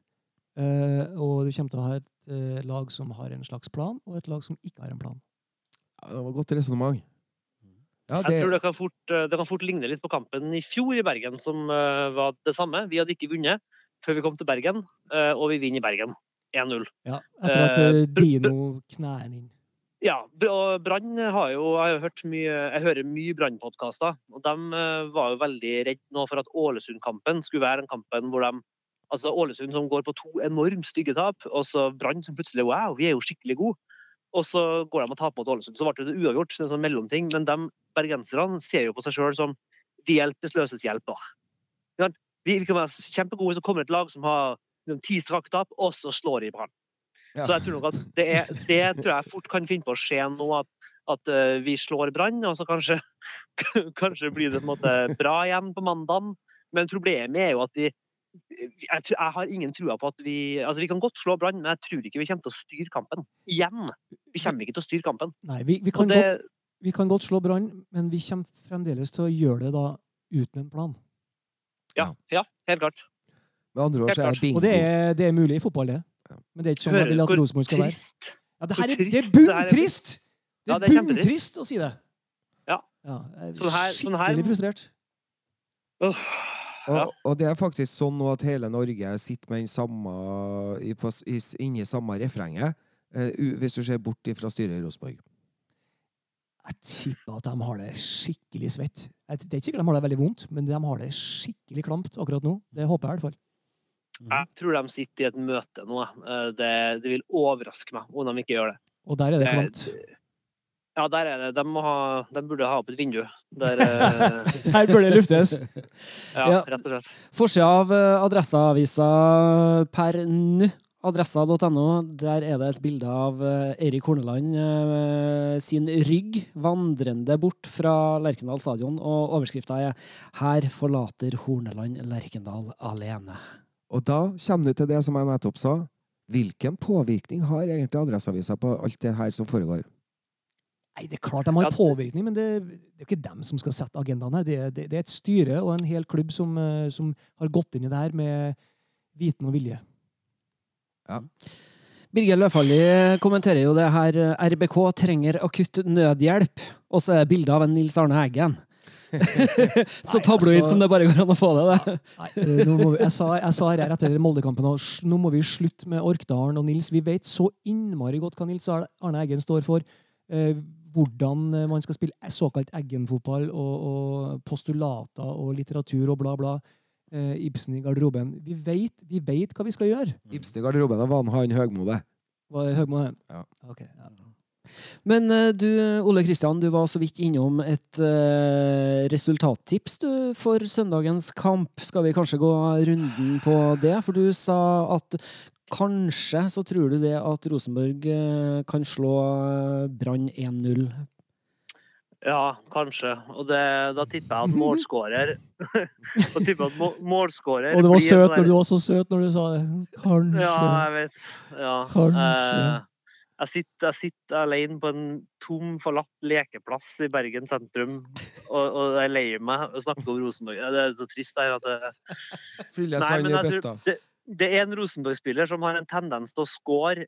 Eh, og du kommer til å ha et eh, lag som har en slags plan, og et lag som ikke har en plan. Ja, det var godt resonnement. Ja, Jeg tror det, det kan, fort, eh, det kan fort ligne litt på kampen i fjor i Bergen, som var det samme. Vi hadde ikke vunnet før vi kom til Bergen, eh, og vi vinner i Bergen. 1-0. Ja, etter at eh, Dino knæen inn. Ja, Brann har jo Jeg har hørt mye Jeg hører mye Brann-podkaster, og de eh, var jo veldig redd nå for at Ålesund-kampen skulle være den kampen hvor de Altså Ålesund som går på to enormt stygge tap, og så Brann som plutselig Wow, vi er jo skikkelig gode. Og så går de og taper mot Ålesund. Så ble det uavgjort. En sånn mellomting. Men de bergenserne ser jo på seg sjøl som de hjelpeløses hjelper. Vi, kan være kjempegode, så kommer et lag som har ti strake tap, og så slår de Brann. Ja. Så jeg tror nok at det, er, det tror jeg fort kan finne på å skje nå. at at eh, vi slår Brann, og så kanskje, kanskje blir det på en måte bra igjen på mandagen. Men problemet er jo at vi jeg, tror- jeg har ingen trua på at vi altså Vi kan godt slå Brann, men jeg tror ikke vi kommer til å styre kampen. Igjen. Vi kommer ikke til å styre kampen. Nei, vi, vi, kan det, godt, vi kan godt slå Brann, men vi kommer fremdeles til å gjøre det da uten en plan. ja, ja, helt klart. Med andre ord så er det bingo. Og det er, det er mulig i fotball, det. Men det er ikke sånn jeg vil at Rosenborg skal være. Ja, det, her er, det er trist det her er? bunntrist! Det er bunntrist å si det. Ja. jeg er skikkelig frustrert. Og, og det er faktisk sånn nå at hele Norge sitter med den samme i, inni samme refrenget. eh, hvis du ser bort fra styret i Rosenborg. Jeg tipper at de har det skikkelig svett. Det er ikke sikkert de har det veldig vondt, men de har det skikkelig klamt akkurat nå. Det håper jeg i hvert fall. Jeg tror de sitter i et møte nå. Eh, Det, det vil overraske meg om de ikke gjør det. Og der er det Eh, klamt. Ja, der er det. De, ha, de burde ha opp et vindu. Der, eh, Her burde det luftes. ja, rett og slett. Forsida av eh, Adresseavisa per nå, adressa.no, der er det et bilde av eh, Eirik Horneland eh, sin rygg vandrende bort fra Lerkendal stadion, og overskrifta er 'Her forlater Horneland Lerkendal alene'. Og da kommer du til det som jeg nettopp sa. Hvilken påvirkning har egentlig Adresseavisa på alt det her som foregår? Nei, Det er klart de har påvirkning, men det, det er ikke dem som skal sette agendaen her. Det, er- det, det er et styre og en hel klubb som, eh, som har gått inn i det her med viten og vilje. Birger Løfaldli kommenterer jo det her. RBK trenger akutt nødhjelp. Og så er det bilde av en Nils Arne Eggen. Så Nei, tabloid altså- som det bare går an å få det. det. Nei, eh, nå må vi, jeg, sa, jeg sa her etter Moldekampen at nå må vi slutte med Orkdalen og Nils. Vi vet så innmari godt hva Nils Arne Eggen står for. Eh, hvordan eh, man skal spille såkalt Eggen-fotball og, og postulater og litteratur og bla, bla. Eh, Ibsen i garderoben. Vi vet, vi vet hva vi skal gjøre. Ibsen i garderoben var han Høgmo, Høgmode. Hva er Høgmo? Ja. Ok, ja. Men eh, du, Ole Kristian, du var så vidt innom et uh, resultattips du, for søndagens kamp. Skal vi kanskje gå runden på det? For du sa at kanskje så tror du det at Rosenborg uh, kan slå Brann 1-0. Ja, kanskje. Og det, da tipper jeg at målskårer Og tipper at må- målskårer Og du var søt når du var så søt når du sa det. Kanskje. Ja, jeg vet. Ja. Kanskje. Eh, jeg, sitter, jeg sitter alene på en tom, forlatt lekeplass i Bergen sentrum, og, og jeg er lei meg og snakker om Rosenborg. Det er så trist her at det, Fylles Nei, han men i bøtta. det, det er en Rosenborg-spiller som har en tendens til å score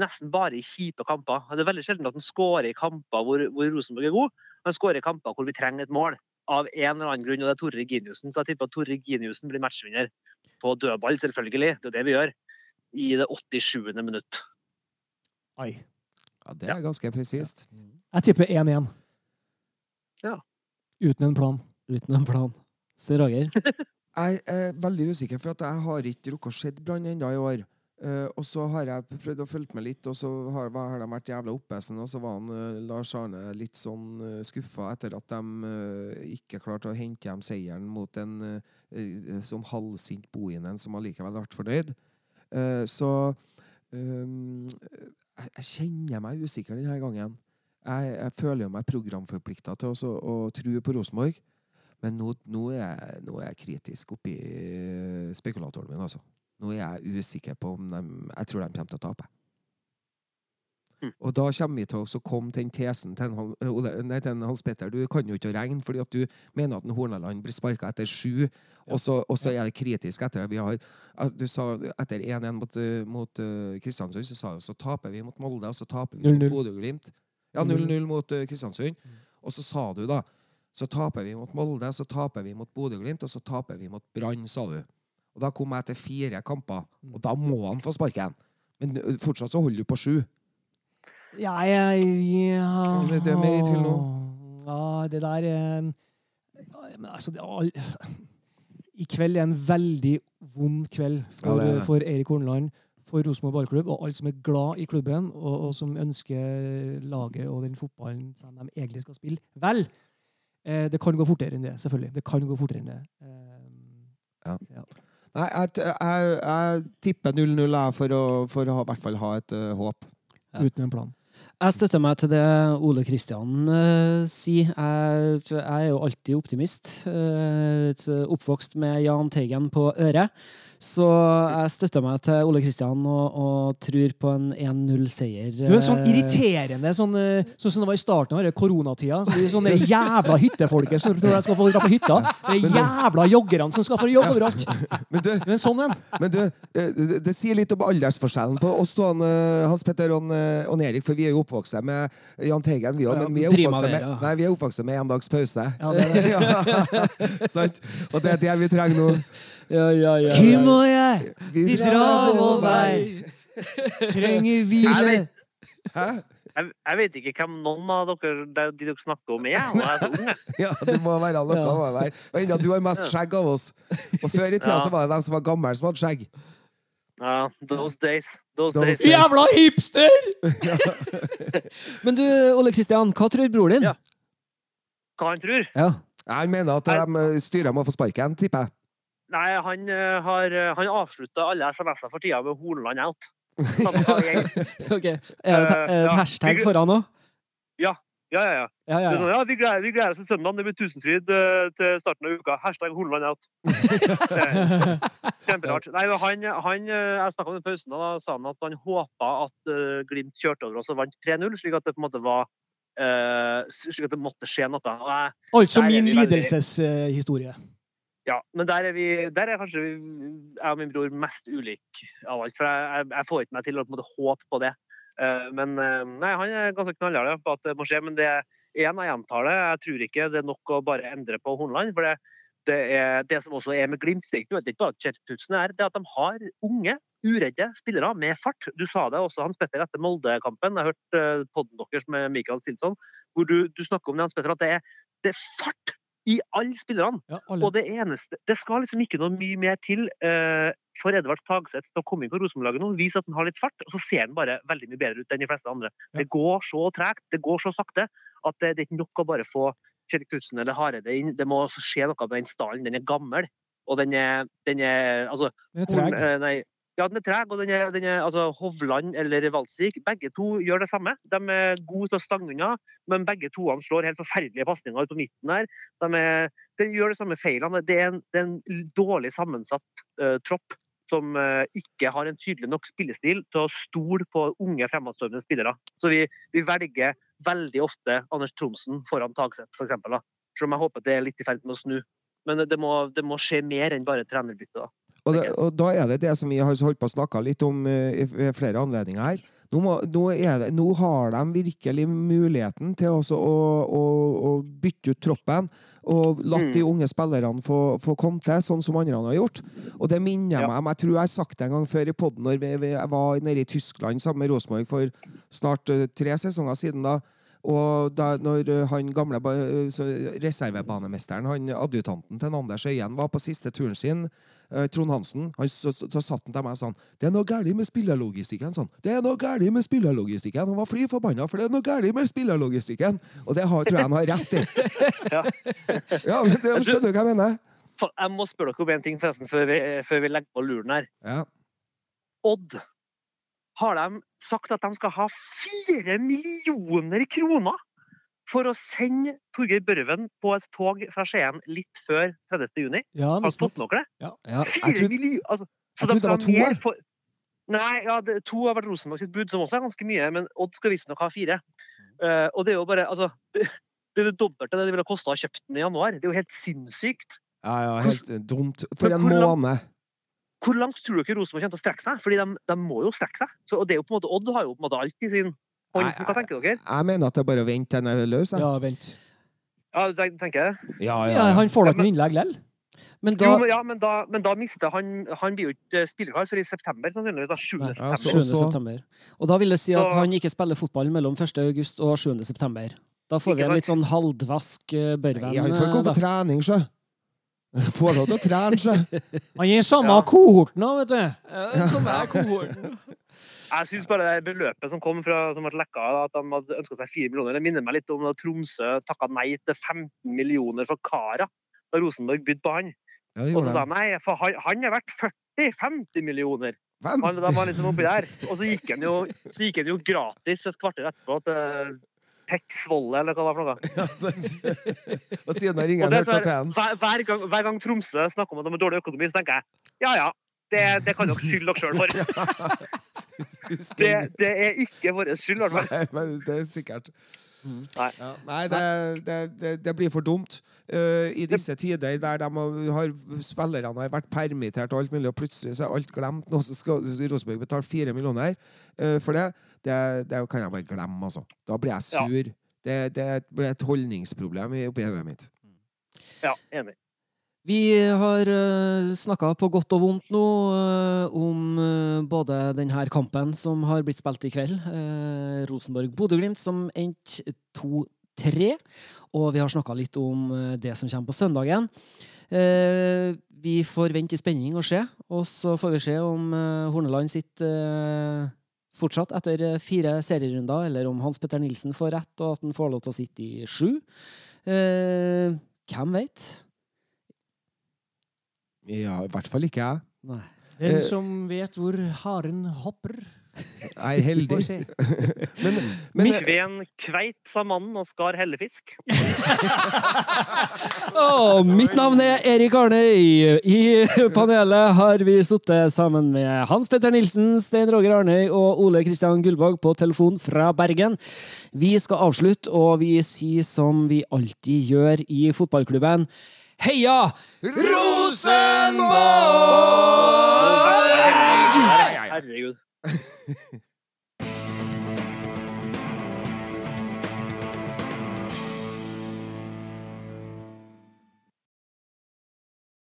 nesten bare i kjipe kamper. Det er veldig sjelden at han scorer i kamper hvor, hvor Rosenborg er god. Han scorer i kamper hvor vi trenger et mål. Av en eller annen grunn, og det er Tore Reginiussen. Så jeg tipper at Tore Reginiussen blir matchvinner. På dødball, selvfølgelig. Det er det vi gjør. I det 87. minutt. Ai. Ja, det er ganske presist. Jeg tipper 1-1. Ja. Uten en plan. Uten en plan. Sten Roger? Jeg er veldig usikker, for at jeg har ikke rukket å se Brann ennå i år. Uh, og så har jeg prøvd å følge med litt, og så har, har de vært jævla oppesen. Og så var han, uh, Lars Arne litt sånn uh, skuffa etter at de uh, ikke klarte å hente hjem seieren mot en eh, eh, sånn halvsint Bohinen som allikevel ble fornøyd. Eh, så ehm, jeg, jeg kjenner meg usikker denne gangen. Jeg, jeg føler jo meg programforplikta til også å tro på Rosenborg. Men nå, nå, er nå er jeg kritisk oppi spekulatoren min, altså. Nå er jeg usikker på om de Jeg tror de kommer til å tape. Mm. Og da kommer vi til å komme til den tesen til, en, Han- eh, nei, til en Hans Petter. Du kan jo ikke regne, fordi at du mener at en Hornaland blir sparka etter sju, og så, og så er det kritisk etter det. Vi har, at du sa etter 1-1 mot, eh, mot uh, Kristiansund, så sa du så taper vi mot Molde, og så taper vi 0-0. mot Bodø-Glimt. Ja, 0-0 mot uh, Kristiansund. Og så sa du da så taper vi mot Molde, så taper vi mot Bodø-Glimt, og så taper vi mot Brann, sa du. Og da kom jeg til fire kamper, og da må han få sparken. Men fortsatt så holder du på sju. Ja, jeg ja. Det- er mer i tvil nå. Ja, det der er ja, men altså, det å. I kveld er en veldig, vond kveld for, Ja, for Eirik Horneland, for Rosenborg ballklubb og alle som er glad i klubben, og, og som ønsker laget og den fotballen som de egentlig skal spille. Vel, eh, det kan gå fortere enn det, selvfølgelig. Det kan gå fortere enn det. Eh, Nei, jeg, jeg, jeg tipper 0-0 for for å i hvert fall ha et uh, håp. Ja. uten en plan. Jeg støtter meg til det Ole Kristian uh, sier. Jeg, jeg er jo alltid optimist. Uh, oppvokst med Jahn Teigen på øret. Så jeg støtter meg til Ole Kristian og, og tror på en 1-0-seier. Du er sånn irriterende, sånn, eh, sånn som det var i starten av koronatida. Så de sånne jævla hyttefolket som tror jeg skal få dra på hytta. De jævla joggerne som skal få jobb overalt. Men du, er sånn en. men du eh, det, det sier litt om aldersforskjellen på oss to, eh, Hans Petter og, eh, og Erik, for vi er jo oppvokst med Jahn Teigen, vi òg, men vi er oppvokst med, nei, vi er oppvokst med en dags pause. Ja, det er det. Ja, sant? Og det er det vi trenger nå. Ja, ja, ja, Kim og jeg, vi drar vår vei. Trenger hvile. Hæ? Jeg, jeg vet ikke hvem noen av dere de, de dere snakker om er. jeg er så ung. Ja, det må være noe. Ja. må være. Og enda du har mest skjegg av oss. Og før i tida Ja. så var det dem som var gamle, som hadde skjegg. Ja, those days. Those Those days. days. Jævla hipster! Men du, Ole Kristian, hva tror broren din? Ja. Hva han tror? Ja. Jeg mener at de, styret må få sparken, tipper jeg. Nei, han eh, har eh, Han avslutta alle SMS-er for tida med Hornland out. Det. Ok. Er det et, Eh, hashtag foran òg? Ja, ja, ja. Ja, ja, Det sånn, ja. ja, vi gleder, vi gleder oss til søndag. Det blir tusenfryd til starten av uka. Hashtag Hornland out. Kjemperart. Nei, han, han, jeg snakka om den pausen, og da sa han at han håpa at Glimt kjørte over oss og vant 3-0, slik at det på en måte var Slik at det måtte skje noe. Jeg, Altså min lidelseshistorie. veldig-. Ja, men der er, vi, der er kanskje vi- jeg og min bror mest ulik av alt. For jeg, jeg, får ikke meg til å på måte håpe på det. Eh, men eh, nei, han er ganske knallhard på at det må skje. Men det igjen, jeg gjentar det, jeg tror ikke det er nok å bare endre på Hornland. For det, det, er, det som også er med Glimt, det er ikke bare Kjetil er, det er at de har unge, uredde spillere med fart. Du sa det også, Hans Petter, etter Molde-kampen. Jeg har hørt uh, podden deres med Michael Stilson, hvor du, du snakker om det, Hans Petter, at det er, det er fart i alle spillerne. Ja, alle. Og det eneste Det skal liksom ikke noe mye mer til uh, for Edvard Tagseth til å komme inn på Rosenborg-laget nå. Vise at han har litt fart, og så ser han bare veldig mye bedre ut enn de fleste andre. Ja. Det går så tregt, det går så sakte, at det, det er ikke nok å bare få Kjell Knutsen eller Hareide inn. Det må også skje noe med den stallen. Den er gammel. Og den er, den er Altså, Den er treg. eh, nei, ja, den er treg, og den er, den er altså Hovland eller Valsvik, begge to gjør det samme. De er gode til å stange unna, men begge toene slår helt forferdelige pasninger ut på midten der. De, er, de gjør de samme feilene. Det er en, det er en dårlig sammensatt uh, tropp som uh, ikke har en tydelig nok spillestil til å stole på unge fremadstormende spillere. Så vi, vi velger veldig ofte Anders Tromsen foran Tagseth, f.eks. Selv om jeg håper det er litt i ferd med å snu. Men det må, det må skje mer enn bare trenerbytte. da. Og, det, og da er det det som vi har holdt på å snakke litt om uh, i ved flere anledninger her. Nå, må, nå, er det, nå har de virkelig muligheten til også å, å, å bytte ut troppen. Og latt de unge spillerne få, få komme til, sånn som andre har gjort. Og det minner Ja. meg om Jeg tror jeg har sagt det en gang før i poden, når vi, jeg var nede i Tyskland sammen med Rosenborg for snart eh, tre sesonger siden. da og da når eh, han gamle reservebanemesteren, han adjutanten til Anders Øyen, var på siste turen sin, Trond Hansen, han, så, så, så satt han til meg og han, det er noe galt med spillerlogistikken. Sånn. Det er noe galt med spillerlogistikken. Han var fly forbanna, for det er noe galt med spillerlogistikken. Og det har, tror jeg han har rett i. Ja. Ja, men det, skjønner du hva jeg mener? Jeg må spørre dere om en ting forresten, før vi, før vi legger på luren her. Ja. Odd, har de sagt at de skal ha fire millioner kroner for å sende Torgeir Børven på et tog fra Skien litt før 30. juni? Ja, Har visstnok. fått med dere det? Ja. ja. Fire trodde- Altså, jeg trodde det var to, her. for- Nei, ja, det, to har vært Rosenborg sitt bud, som også er ganske mye, men Odd skal visstnok ha fire. Uh, og det er jo bare altså, det, er det dobbelte det det ville kosta å kjøpe den i januar. Det er jo helt sinnssykt. ja, ja, helt eh, dumt. For en måned. Hvor langt tror dere Rosenborg kommer til å strekke seg? Fordi de, de må jo strekke seg. Så, og det er jo på en måte, Odd har jo på en måte alt i sin Nei, Hva tenker dere? Jeg mener at det er bare å vente til den er løs. Ja, vent. Ja, du tenker jeg det. Ja, Ja, ja, ja. han får da ikke noe innlegg lell. Men Jo, da men, ja, men da, men da mister han Han blir jo ikke spilleklar før i september, sannsynligvis. da, 7. Nei, Ja, så- september. 7. så- september. Og da vil det si at Så- han ikke spiller fotball mellom 1. august og 7. september. Da får vi en litt sånn halvdvask eh, Børven. Nei, Han får komme eh, på trening, sjø. Får lov til å trene sjø. Han er i samme Ja. kohorten, vet du. Ja, Som er kohorten. Jeg syns bare det beløpet som kom fra, som ble lekka, at de hadde ønska seg 4 millioner, det minner meg litt om da Tromsø takka nei til 15 millioner for Kara da Rosenborg bydde på han. Ja, Og så sa de nei, for han, han er verdt 40-50 millioner. Han, de var liksom oppi der. Og så gikk han jo, gikk han jo gratis et kvarter etterpå til Tex Volle, eller hva det var for noe. Og siden har ingen hørt til han. hver, hver, gang, hver gang Tromsø snakker om at de har dårlig økonomi, så tenker jeg ja ja, det, det kan dere skylde dere sjøl for. Det, det er ikke vår skyld, i hvert fall. Nei, men det er sikkert. Nei. Ja, nei, det, det, det, blir for dumt. Uh, I disse tider der de har, spillerne har vært permittert og alt mulig, og plutselig så er alt glemt. Nå skal Rosenborg betale fire millioner uh, for det. det. Kan jeg bare glemme, altså. Da blir jeg Ja. sur. Det, det blir et holdningsproblem i- oppi hodet mitt. Ja, enig. Vi har uh, snakka på godt og vondt nå eh, om eh, både denne kampen som har blitt spilt i kveld, Rosenborg-Bodø-Glimt, som endte 2-3. Og vi har snakka litt om eh, det som kommer på søndagen. Eh, vi får vente i spenning og se, og så får vi se om eh, Horneland sitter eh, fortsatt etter eh, fire serierunder, eller om Hans Petter Nilsen får rett, og at han får lov til å sitte i sju. Eh, hvem veit? Ja, i hvert fall ikke jeg. Nei. Den Eh. som vet hvor haren hopper, er heldig. Men, men Sveen Kveit sa mannen og skar hellefisk. oh, mitt navn er Erik Arnøy. I panelet har vi sittet sammen med Hans Petter Nilsen, Stein Roger Arnøy og Ole Kristian Gullvåg på telefon fra Bergen. Vi skal avslutte, og vi sier som vi alltid gjør i fotballklubben. Heia Rosenborg! Herregud.